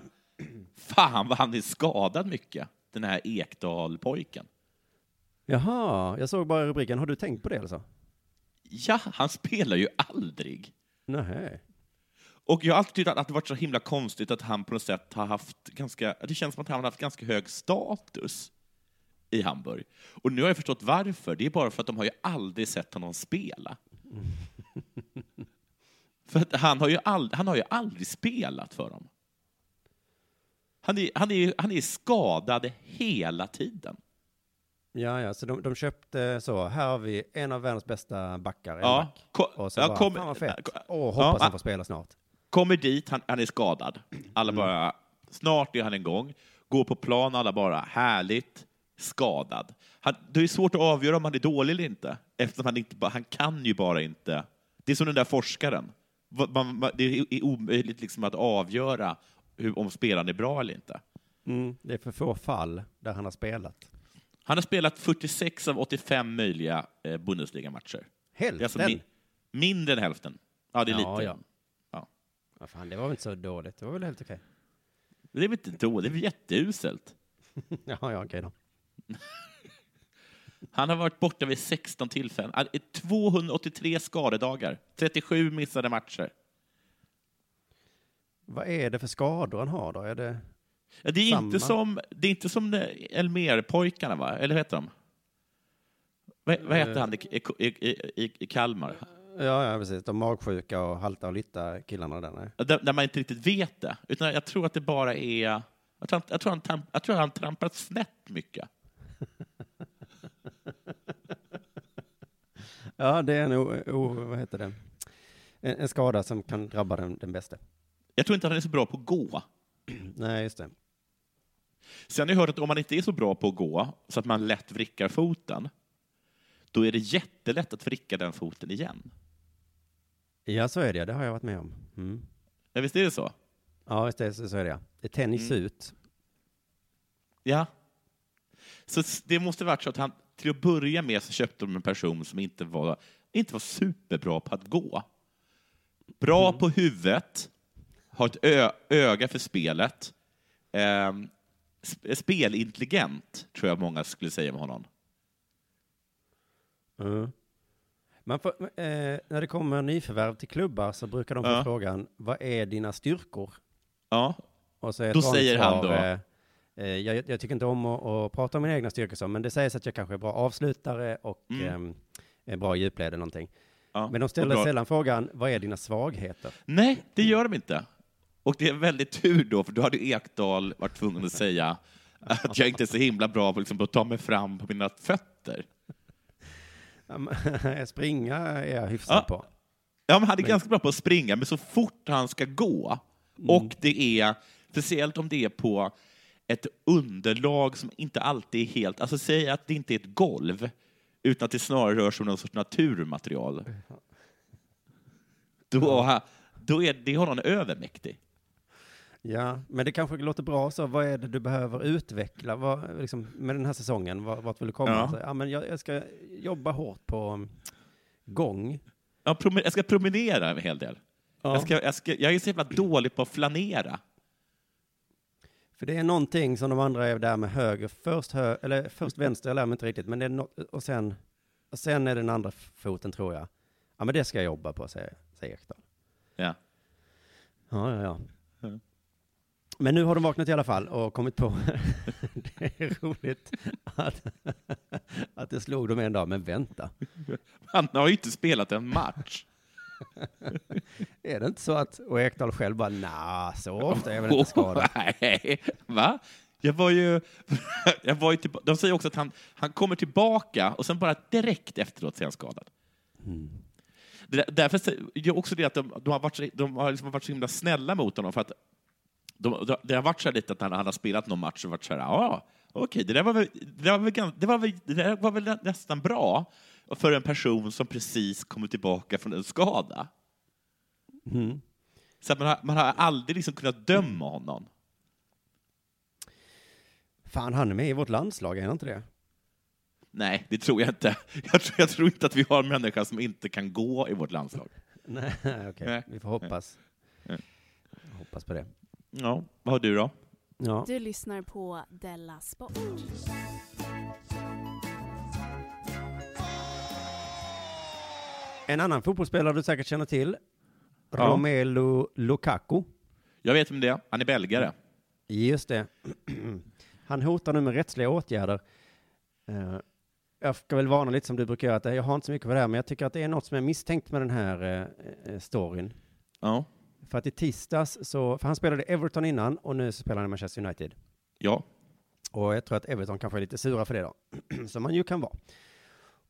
fan vad han är skadad mycket, den här Ekdal-pojken. Jaha, jag såg bara rubriken. Har du tänkt på det alltså? Ja, han spelar ju aldrig. Nej. Och jag har alltid tyckt att det varit så himla konstigt att han på något sätt har haft ganska, det känns som att han har haft ganska hög status i Hamburg. Och nu har jag förstått varför. Det är bara för att de har ju aldrig sett honom spela. för att han har, ju ald- han har ju aldrig spelat för dem. Han är, han är, han är skadad hela tiden. Ja, ja, så de, de köpte så. Här har vi en av världens bästa backar. Ja, back. Och så ja, bara, kom- fan vad fett. Åh, hoppas Ja, han får spela snart. Kommer dit, han, han är skadad. Alla bara, snart är han igång. Går på plan, alla bara, härligt, skadad. Han, det är svårt att avgöra om han är dålig eller inte, eftersom han inte han kan ju bara inte. Det är som den där forskaren. Man, man, det är omöjligt liksom att avgöra hur, om spelaren är bra eller inte. Mm, det är för få fall där han har spelat. Han har spelat 46 av 85 möjliga eh, Bundesliga-matcher. Hälften? alltså min, mindre än hälften. Ja, det är Ja, lite. Ja. Ja, fan, det var väl inte så dåligt. Det var väl helt okej. Det är väl inte dåligt, det är väl jätteuselt. ja, ja, okej då. Han har varit borta vid 16 tillfällen. Ah, 283 skadedagar, 37 missade matcher. Vad är det för skador han har då? Är det... Ja, Det är, inte som, det är inte som Elmer-pojkarna, va? Eller vad heter de? Vad, vad heter Eh. han i, i, i, i Kalmar? Ja, ja, precis. De magsjuka och halta och lytta killarna där. Nej. Där, där man inte riktigt vet det. Utan jag tror att det bara är... Jag tror, jag tror, han, tam- jag tror han trampar snett mycket. Ja, det är en, o, o, vad heter det? En, en skada som kan drabba den, den bästa. Jag tror inte han är så bra på att gå. Nej, just det. Sen har jag hört att om man inte är så bra på att gå, så att man lätt vrickar foten, då är det jättelätt att vricka den foten igen. Ja, så är det. Det har jag varit med om. Mm. Ja, visst är det så? Ja, just det. Så, är det. Det är tennis Mm. ut. Ja. Så det måste varit så att han, till att börja med så köpte de en person som inte var, inte var superbra på att gå. Bra på huvudet, har ett ö, öga för spelet, sp- spelintelligent, tror jag många skulle säga om honom. Mm. Man får, eh, när det kommer nyförvärv till klubbar så brukar de få Ja. frågan, vad är dina styrkor? Ja, Och så är ett Då säger han då? eh, eh, jag, jag tycker inte om att, att prata om mina egna styrkor, så, men det sägs att jag kanske är bra avslutare och Mm. är bra djupled eller någonting. ja. Men de ställer sällan frågan, vad är dina svagheter? Nej, det gör de inte. Och det är väldigt tur då, för då hade Ekdal varit tvungen att säga att jag inte är så himla bra på liksom, att ta mig fram på mina fötter. Men, Springa är jag hyfsad Ja. på. Ja, men han är Men- ganska bra på att springa, men så fort han ska gå, och det är, speciellt om det är på ett underlag som inte alltid är helt, alltså säg att det inte är ett golv, utan att det snarare rör sig om någon sorts naturmaterial. Då, då är det honom övermäktig. Ja, men det kanske låter bra så. Vad är det du behöver utveckla vad, liksom, med den här säsongen? Vad, vart vill du komma? Ja. Så, ja, men jag, jag ska jobba hårt på um, gång. Ja, jag ska promenera en hel del. Ja. Jag, ska, jag, ska, jag är så jävla dålig på att flanera. För det är någonting som de andra är där med höger. Först, hö, eller först vänster, jag lär mig inte riktigt. Men det är no, och, sen, och sen är det den andra foten tror jag. Ja, men det ska jag jobba på, säger, säger Ekdal. Ja. Ja, ja, ja. Men nu har de vaknat i alla fall och kommit på, det är roligt att, att det slog dem en dag, men vänta. Han har ju inte spelat en match. Är det inte så att, och Ekdal själv bara, nah, så ofta är jag väl inte skadad. Nej, va? Jag var ju... jag var ju tillba- de säger också att han, han kommer tillbaka och sen bara direkt efteråt så är han skadad. Där, därför det är också det att de, de har varit, de har liksom varit så himla snälla mot honom för att de, de, det har varit så lite att han, han har spelat någon match och varit så här, ja, okej, det där var väl, det där var väl, det var väl, det där var väl nästan bra för en person som precis kommit tillbaka från en skada. Mm. Så att man, har, man har aldrig liksom kunnat döma honom. Fan, han är med i vårt landslag, är han inte det? Nej, det tror jag inte. Jag tror, jag tror inte att vi har en människa som inte kan gå i vårt landslag. Nej, okej. Nej. Vi får hoppas. Nej. Hoppas på det. Ja, vad har du då? Ja. Du lyssnar på Della Sport. En annan fotbollsspelare du säkert känner till, Ja. Romelu Lukaku. Jag vet vem det är. Han är belgare. Just det. Han hotar nu med rättsliga åtgärder. Eh, jag ska väl varna lite som du brukar göra, att jag har inte så mycket på det här, men jag tycker att det är något som är misstänkt med den här eh, eh, storyn. Ja. För att i tisdags så, för han spelade Everton innan och nu så spelar han i Manchester United. Ja. Och jag tror att Everton kanske är lite sura för det då, som man ju kan vara.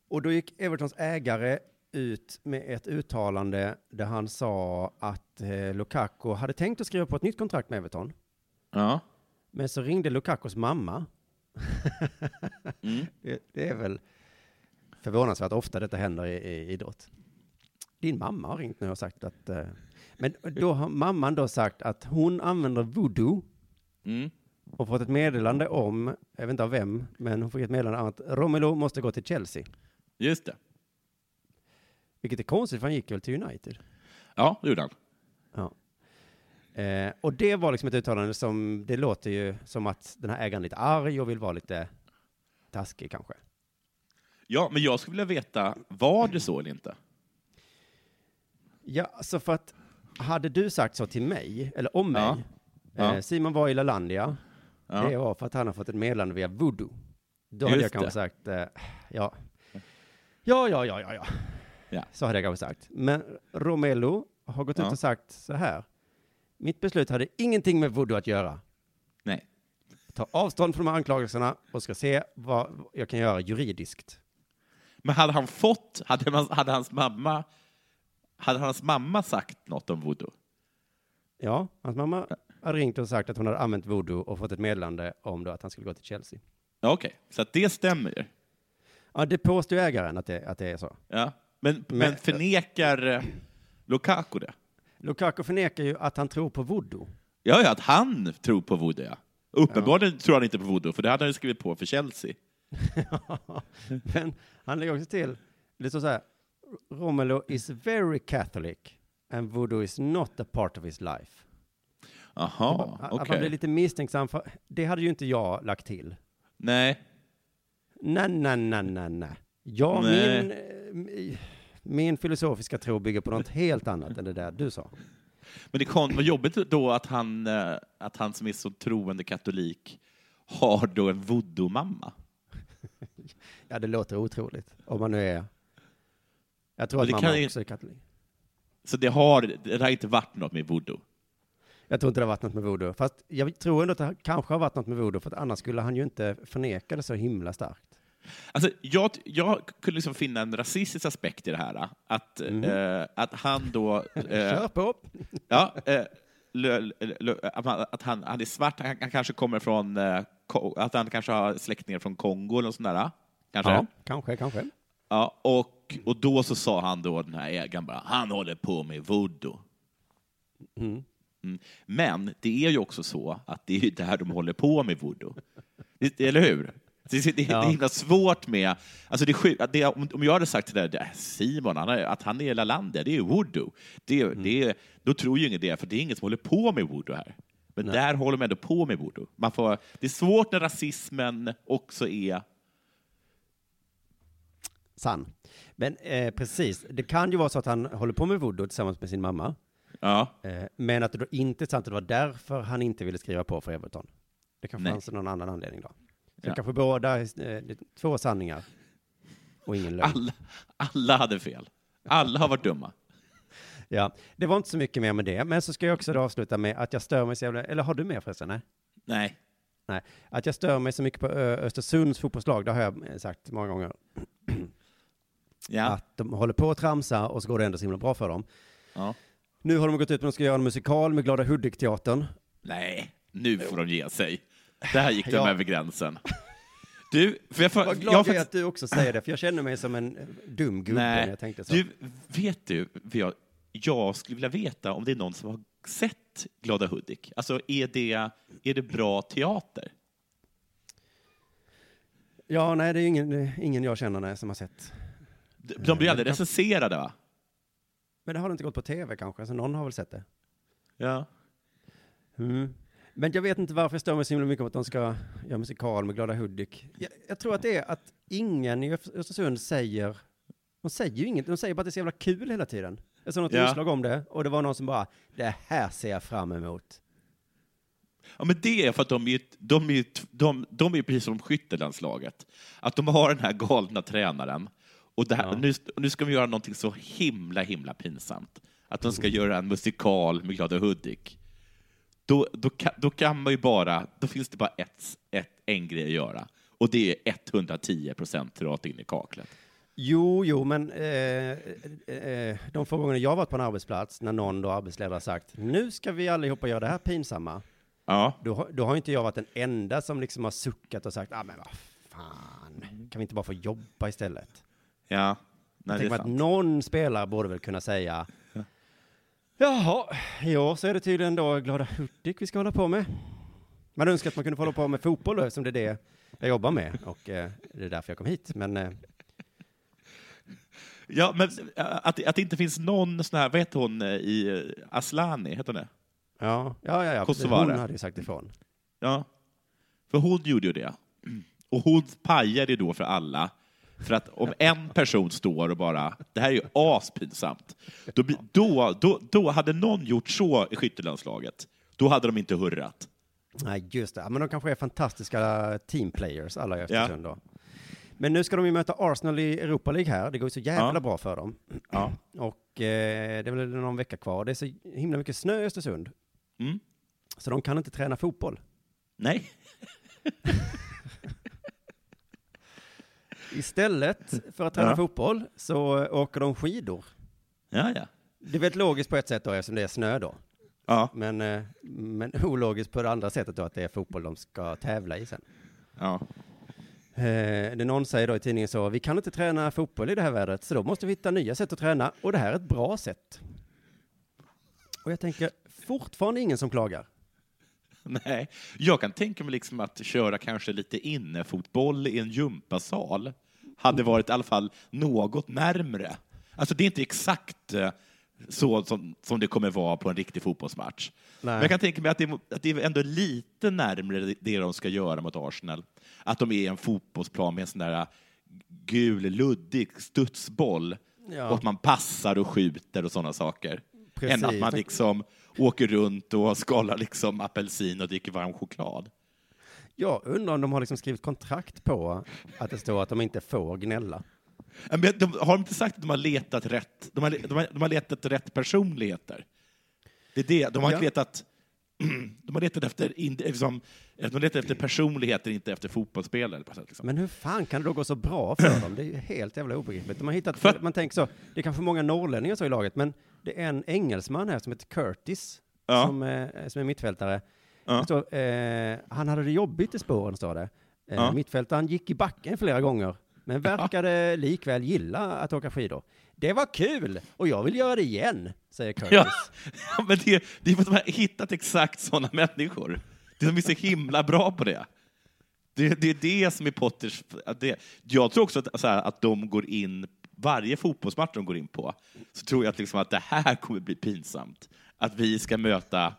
Och då gick Evertons ägare ut med ett uttalande där han sa att eh, Lukaku hade tänkt att skriva på ett nytt kontrakt med Everton, Ja. men så ringde Lukakos mamma. Mm. det, det är väl förvånansvärt ofta detta händer i, i idrott. Din mamma har ringt nu och sagt att, eh, men då har mamman då sagt att hon använder voodoo Mm. och fått ett meddelande om, jag vet inte av vem, men hon fick ett meddelande om att Romelu måste gå till Chelsea. Just det. Vilket är konstigt, för han gick väl till United. Ja, det gjorde han. Ja. Eh, och det var liksom ett uttalande som, det låter ju som att den här ägaren är lite arg och vill vara lite taskig kanske. Ja, men jag skulle vilja veta, var det så eller inte? Ja, så för att hade du sagt så till mig, eller om mig, Ja. Ja. Eh, Simon var i Lalandia, Ja. det var för att han har fått ett meddelande via voodoo. Då Just hade jag kanske det. sagt, eh, ja, ja, ja, ja, ja, ja. Ja. Så hade jag kanske sagt. Men Romelu har gått ut och sagt så här. Mitt beslut hade ingenting med voodoo att göra. Nej. Ta avstånd från de här anklagelserna och ska se vad jag kan göra juridiskt. Men hade han fått, hade, man, hade hans mamma hade hans mamma sagt något om voodoo? Ja, hans mamma hade ringt och sagt att hon hade använt voodoo och fått ett meddelande om då att han skulle gå till Chelsea. Ja, Okej, så att det stämmer ju. Ja, det påstår ägaren att det, att det är så. Ja. Men, men, Men- förnekar eh, Lukaku det? Lukaku förnekar ju att han tror på voodoo. Ja, ja, att han tror på voodoo, ja. Uppenbarligen tror han inte på voodoo, för det hade han ju skrivit på för Chelsea. Men han lägger också till, det står så här, Romelu is very Catholic and voodoo is not a part of his life. Att okej. man blir lite misstänksam, för det hade ju inte jag lagt till. Nej. Nej, nej, nej, nej, nej. Ja, Nej. min, eh, min filosofiska tro bygger på något helt annat än det där du sa. Men det kon- vad jobbigt då att han, eh, att han som är så troende katolik har då en voodoo-mamma. Ja, det låter otroligt. Om man nu är... Jag tror att det mamma kan ju- också är katolik. Så det har, det har inte varit något med voodoo. Jag tror inte det har varit något med voodoo. Fast jag tror ändå att det kanske har varit något med voodoo, för att annars skulle han ju inte förneka det så himla starkt. Alltså, jag, jag kunde liksom finna en rasistisk aspekt i det här. Att, Mhm. eh, att han då... Eh, Kör på! ja, eh, lö, lö, att, han, han är svart, han, han kanske kommer från... Eh, att han kanske har släktingar från Kongo eller sånt där. Kanske. Ja, kanske, kanske. Ja, och, och då så sa han då, den här ägaren bara, han håller på med voodoo. Mm. Mm. Men det är ju också så att det är ju där de håller på med voodoo. Det- Eller hur? Det, det, det Ja. är himla svårt med... Alltså det, det, om, jag hade sagt till dig, "Äh, Simon, han är, att han är Lalandia, det är ju voodoo. Det, Mm. det, då tror ju ingen det, för det är ingen som håller på med voodoo här. Men Nej. där håller de ändå på med voodoo. Man får, det är svårt när rasismen också är... Sann. Men eh, precis, det kan ju vara så att han håller på med voodoo tillsammans med sin mamma. Ja, Eh, men att det då inte är sant att det var därför han inte ville skriva på för Everton. Det kanske Nej. fanns någon annan anledning då. Så Ja. kanske båda, eh, två sanningar och ingen lögn. alla, alla hade fel. Alla har varit dumma. Ja, det var inte så mycket mer med det. Men så ska jag också avsluta med att jag stör mig så jävla, eller har du mer förresten? Nej? Nej. Att jag stör mig så mycket på Östersunds fotbollslag, det har jag eh, sagt många gånger. Ja. Att de håller på att tramsa och så går det ändå så himla bra för dem. ja. Nu har de gått ut med att de ska göra en musikal med Glada Hudik-teatern. Nej, nu får de ge sig. Där gick de Ja. över gränsen. Du, för jag, får, Vad jag glad har jag är att du också säger det, för jag känner mig som en eh, dum gubbe när jag tänkte så. du, vet du, för jag, jag skulle vilja veta om det är någon som har sett Glada Hudik. Alltså, är det, är det bra teater? Ja, nej, det är ingen, det är ingen jag känner nej, som har sett. De blir aldrig recenserade, va? Men det har inte gått på tv kanske, så någon har väl sett det. Ja. Mm. Men jag vet inte varför jag stör mig så himla mycket om att de ska göra musikal med Glada Hudik. Jag, jag tror att det är att ingen i Öst- Östersund säger, de säger ju inget, de säger bara att det är så jävla kul hela tiden. Jag såg något Ja. inslag om det, och det var någon som bara, det här ser jag fram emot. Ja, men det är för att de är, ju- de är, de, de är precis som skyttelandslaget. Att de har den här galna tränaren. Och det här, Ja. nu, nu ska de göra någonting så himla, himla pinsamt. Att de ska göra en musikal med Glada Hudik. Då, då, kan, då kan man ju bara, då finns det bara ett, ett, en grej att göra. Och det är 110 procent rakt in i kaklet. Jo, jo, men eh, eh, de få gånger jag varit på en arbetsplats, när någon då arbetsledare sagt, nu ska vi allihopa göra det här pinsamma. Ja. Då, har- då har inte jag varit den enda som liksom har suckat och sagt, ah men vad fan, kan vi inte bara få jobba istället? Ja. Nej, är mig att sant. någon spelare borde väl kunna säga, jaha, i år så är det tydligen då Glada Hudik vi ska hålla på med. Man önskar att man kunde få hålla på med fotboll då, eftersom det är det jag jobbar med, och eh, det är därför jag kom hit. Men eh, Ja, men äh, att, att det inte finns någon sån här, vad heter hon eh, i eh, Aslani, heter hon det? ja, ja, ja, ja Kosovare. hon hade ju sagt ifrån. Ja, för hon gjorde ju det. Och hon pajade då för alla. För att om en person står och bara, det här är ju aspinsamt, då, då, då, då hade någon gjort så i skyttelandslaget, då hade de inte hurrat. Nej, just det. Ja, Men de kanske är fantastiska teamplayers, alla i Östersund då. Men nu ska de ju möta Arsenal i Europa League här. Det går ju så jävla Ja. bra för dem. Ja. Och eh, det är väl någon vecka kvar. Det är så himla mycket snö i Östersund. Mm. Så de kan inte träna fotboll. Nej. Istället för att träna Ja. fotboll så åker de skidor. Ja, ja. Det är väldigt logiskt på ett sätt då, eftersom det är snö då. Ja, Men, eh, men ologiskt på det andra sättet då, att det är fotboll de ska tävla i sen. ja. Eh, det någon säger då i tidningen så, vi kan inte träna fotboll i det här vädret, så då måste vi hitta nya sätt att träna, och det här är ett bra sätt. Och jag tänker, fortfarande ingen som klagar. Nej. Jag kan tänka mig liksom att köra kanske lite innefotboll i en gympasal hade varit i alla fall något närmre. Alltså det är inte exakt eh, så som, som det kommer vara på en riktig fotbollsmatch. Nej. Men jag kan tänka mig att det, är- att det är ändå lite närmre det de ska göra mot Arsenal. Att de är en fotbollsplan med en sån där gul, luddig studsboll Ja. och att man passar och skjuter och sådana saker. Precis. Än att man liksom åker runt och skalar liksom apelsin och dricker varm choklad. Jag undrar om de har liksom skrivit kontrakt på att det står att de inte får gnälla. Men de, har de inte sagt att de har letat rätt, de har, de har, de har letat rätt personligheter? Det är det, de har Ja. letat de har letat efter, in- liksom, de har letat efter personligheter, inte efter fotbollsspelare. På sätt, liksom. Men hur fan kan det då gå så bra för dem? Det är ju helt jävla obegripligt. Har hittat, För- man tänker så, det är kanske många norrlänningar så i laget, men det är en engelsman här som heter Curtis, Ja. som, eh, som är mittfältare. Ja. Står, eh, han hade det jobbigt i spåren, står det. Eh, Ja. Mittfältaren gick i backen flera gånger, men verkade likväl gilla att åka skidor. Det var kul, och jag vill göra det igen, säger Curtis. Ja, ja, men det, det är för att de har hittat exakt sådana människor. Det de är så himla bra på det. Det, det är det som är Potters... Det, jag tror också att, så här, att de går in, varje fotbollsmatch de går in på, så tror jag att, liksom att det här kommer bli pinsamt. Att vi ska möta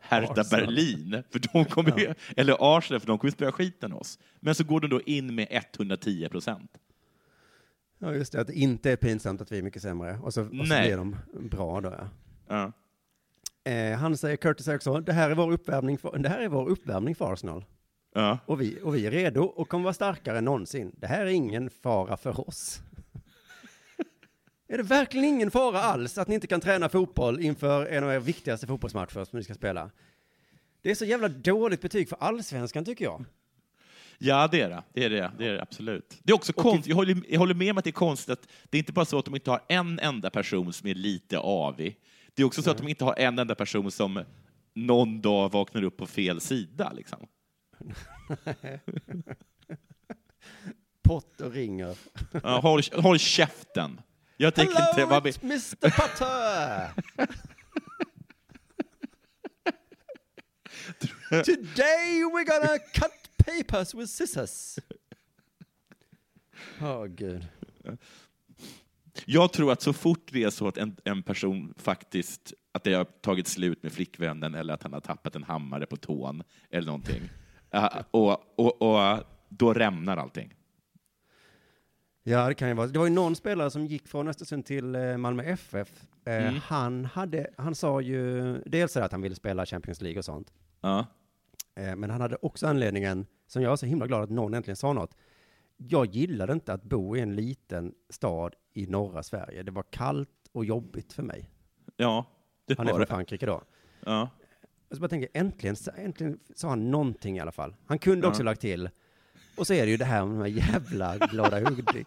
Hertha. Berlin, för de kommer, ju- eller Arsenal, för de kommer spela skiten oss. Men så går de då in med 110 procent. Ja, just det, att det inte är pinsamt att vi är mycket sämre. Och så, och så blir de bra då, ja. Ja. Eh, han säger, Curtis säger också, det här är vår uppvärmning för, det här är vår uppvärmning för Arsenal. Ja. Och vi, och vi är redo och kommer vara starkare än någonsin. Det här är ingen fara för oss. Är det verkligen ingen fara alls att ni inte kan träna fotboll inför en av er viktigaste fotbollsmatcher som ni ska spela? Det är så jävla dåligt betyg för allsvenskan tycker jag. Ja, det är det. Det är det, det, är det absolut. Det är också konstigt. Jag håller, jag håller med om att det är konstigt att det är inte bara så att de inte har en enda person som är lite avig. Det är också så att de inte har en enda person som någon dag vaknar upp på fel sida. Liksom. Potter ringer. Ja, håll, håll käften. Jag tänker inte vara med. Mr Potter! Today we're gonna cut papers with scissors. Åh gud. Jag tror att så fort det är så att en, en person faktiskt, att det har tagit slut med flickvännen eller att han har tappat en hammare på tån eller någonting, eh, och, och, och då rämnar allting. Ja, det kan ju vara. Det var ju någon spelare som gick från Östersund till eh, Malmö FF. Eh, Mm. han, hade, han sa ju dels att han ville spela Champions League och sånt. Eh, men han hade också anledningen, som jag är så himla glad att någon äntligen sa något. Jag gillade inte att bo i en liten stad i norra Sverige. Det var kallt och jobbigt för mig. Ja, det Han är var från det. Frankrike då. Ja. Jag så bara tänker, äntligen, äntligen sa han någonting i alla fall. Han kunde Ja. också lagt till, och så är det ju det här med de här jävla glada Hudik.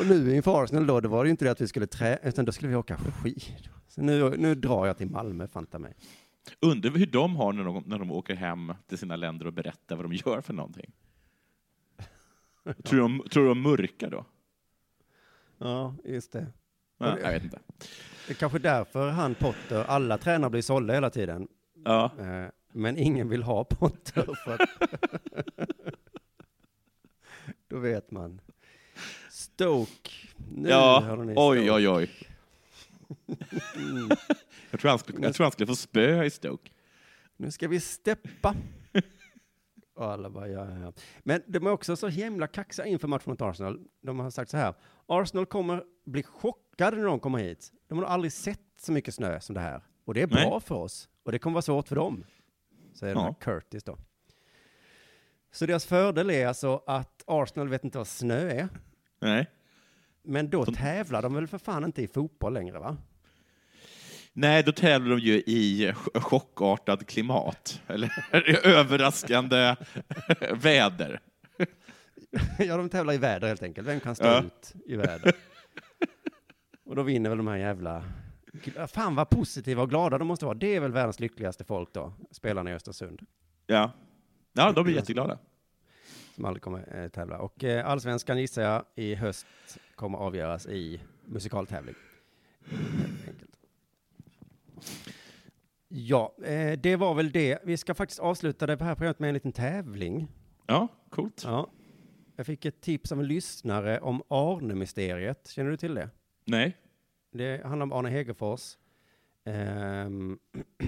och nu inför Arsenal då, det var det ju inte det att vi skulle trä, utan då skulle vi åka skidor. Så nu, nu drar jag till Malmö, fanta mig. Undrar hur de har när de, när de åker hem till sina länder och berättar vad de gör för någonting. Tror du de, tror de mörkar då? Ja, just det. Ja, jag vet inte. Det är kanske därför han Potter, alla tränare blir sålda hela tiden. Ja. Eh, Men ingen vill ha Potter för att... Då vet man. Stoke. Nu Ja, ni oj, Stoke. oj, oj. Jag tror han skulle, jag tror han skulle få spö i Stoke. Nu ska vi steppa. Och alla bara, ja, ja, ja. Men de är också så himla kaxiga inför matchen mot Arsenal. De har sagt så här, Arsenal kommer bli chockade när de kommer hit. De har aldrig sett så mycket snö som det här. Och det är bra Nej. för oss. Och det kommer vara svårt för dem. Säger den här Curtis då. Så deras fördel är alltså att Arsenal vet inte vad snö är. Nej. Men då Som- tävlar de väl för fan inte i fotboll längre va? Nej, då tävlar de ju i ch- chockartad klimat, eller överraskande väder. ja, de tävlar i väder helt enkelt. Vem kan stå Ja. ut i väder? och då vinner väl de här jävla... Fan vad positiva och glada de måste vara. Det är väl världens lyckligaste folk då, spelarna i Östersund, Ja, ja de blir jätteglada. som aldrig kommer eh, tävla. Och eh, allsvenskan gissar jag i höst kommer avgöras i musikaltävling. Ja, eh, det var väl det. Vi ska faktiskt avsluta det här programmet med en liten tävling. Ja, coolt. Ja. Jag fick ett tips av en lyssnare om Arne-mysteriet. Känner du till det? Nej. Det handlar om Arne Hegerfors. Ehm,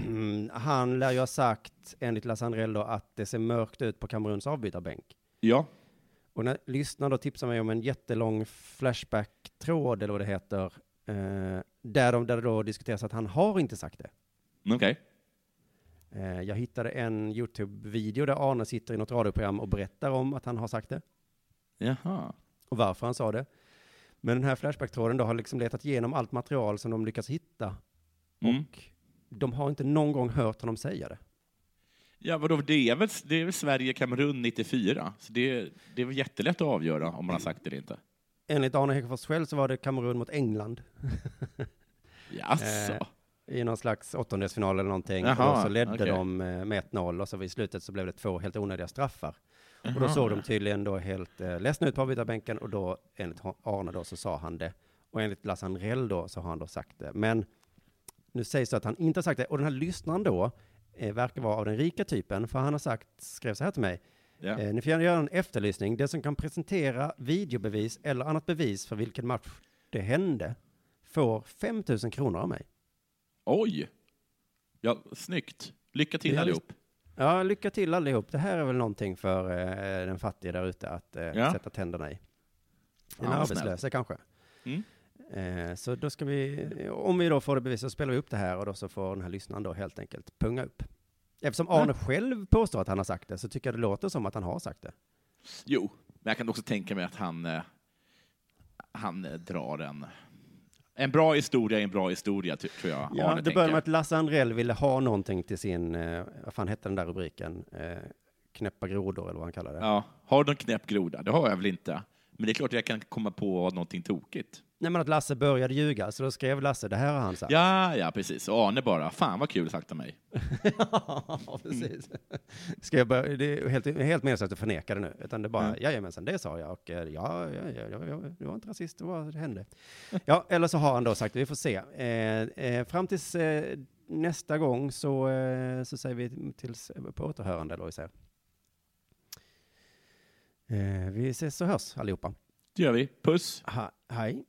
han lär ju ha sagt, enligt Lasse Andrell då, att det ser mörkt ut på Kameruns avbytarbänk. Ja. Och när lyssnaren då tipsar mig om en jättelång Flashback-tråd, eller vad det heter, eh, där, de, där det då diskuteras att han har inte sagt det. Okej. Eh, jag hittade en YouTube-video där Arne sitter i något radioprogram och berättar om att han har sagt det. Jaha. och varför han sa det. Men den här Flashback-tråden då har liksom letat igenom allt material som de lyckas hitta. Mm. Och de har inte någon gång hört honom säga det. Ja, vadå, det är väl, det är väl Sverige-Kamerun 94, så det, det är väl jättelätt att avgöra om man har sagt det eller inte. Enligt Arne Hegerfors själv så var det Kamerun mot England Jaså? Eh, i någon slags åttondelsfinal eller någonting. Jaha, och så ledde okej. de eh, med 1-0 och så vid slutet så blev det två helt onödiga straffar. Och då Jaha. såg de tydligen då helt eh, ledsna ut på avbytarbänken och då enligt Arne då så sa han det. Och enligt Lasse Andrell då så har han då sagt det. Men nu sägs det att han inte har sagt det. Och den här lyssnaren då eh, verkar vara av den rika typen. För han har sagt, skrev så här till mig. Ja. Eh, ni får gärna göra en efterlysning. Den som kan presentera videobevis eller annat bevis för vilken match det hände får 5 000 kronor av mig. Oj! Ja, snyggt. Lycka till allihop. Ja, lycka till allihop. Det här är väl någonting för eh, den fattiga där ute att eh, Ja. sätta tänderna i. Den Ja, arbetslösa kanske. Mm. Eh, så då ska vi, om vi då får det bevis så spelar vi upp det här och då så får den här lyssnaren då helt enkelt punga upp. Eftersom Arne själv påstår att han har sagt det så tycker jag det låter som att han har sagt det. Jo, Men jag kan också tänka mig att han, eh, han eh, drar en... En bra historia är en bra historia, tror jag. Ja, Arne det började med att Lasse Andrell ville ha någonting till sin, eh, vad fan hette den där rubriken? Eh, knäppa grodor eller vad han kallar det. Ja. Har du någon knäpp groda? Det har jag väl inte. Men det är klart att jag kan komma på någonting tokigt. Nej men att Lasse började ljuga, så då skrev Lasse, det här har han sagt. Ja, ja, precis. Och Arne bara, fan vad kul sagt av mig. Ja, precis. Ska jag börja, det är helt, helt meningslöst att förneka det nu, utan det är bara, Mm. jajamensan, det sa jag och eh, ja, ja, ja, ja, det var inte rasist, det var det hände. Ja, eller så har han då sagt, vi får se. Eh, eh, fram tills eh, nästa gång så, eh, så säger vi tills på återhörande, eller vi säger. Eh, vi ses och hörs allihopa. Det gör vi. Puss! Ha, hej.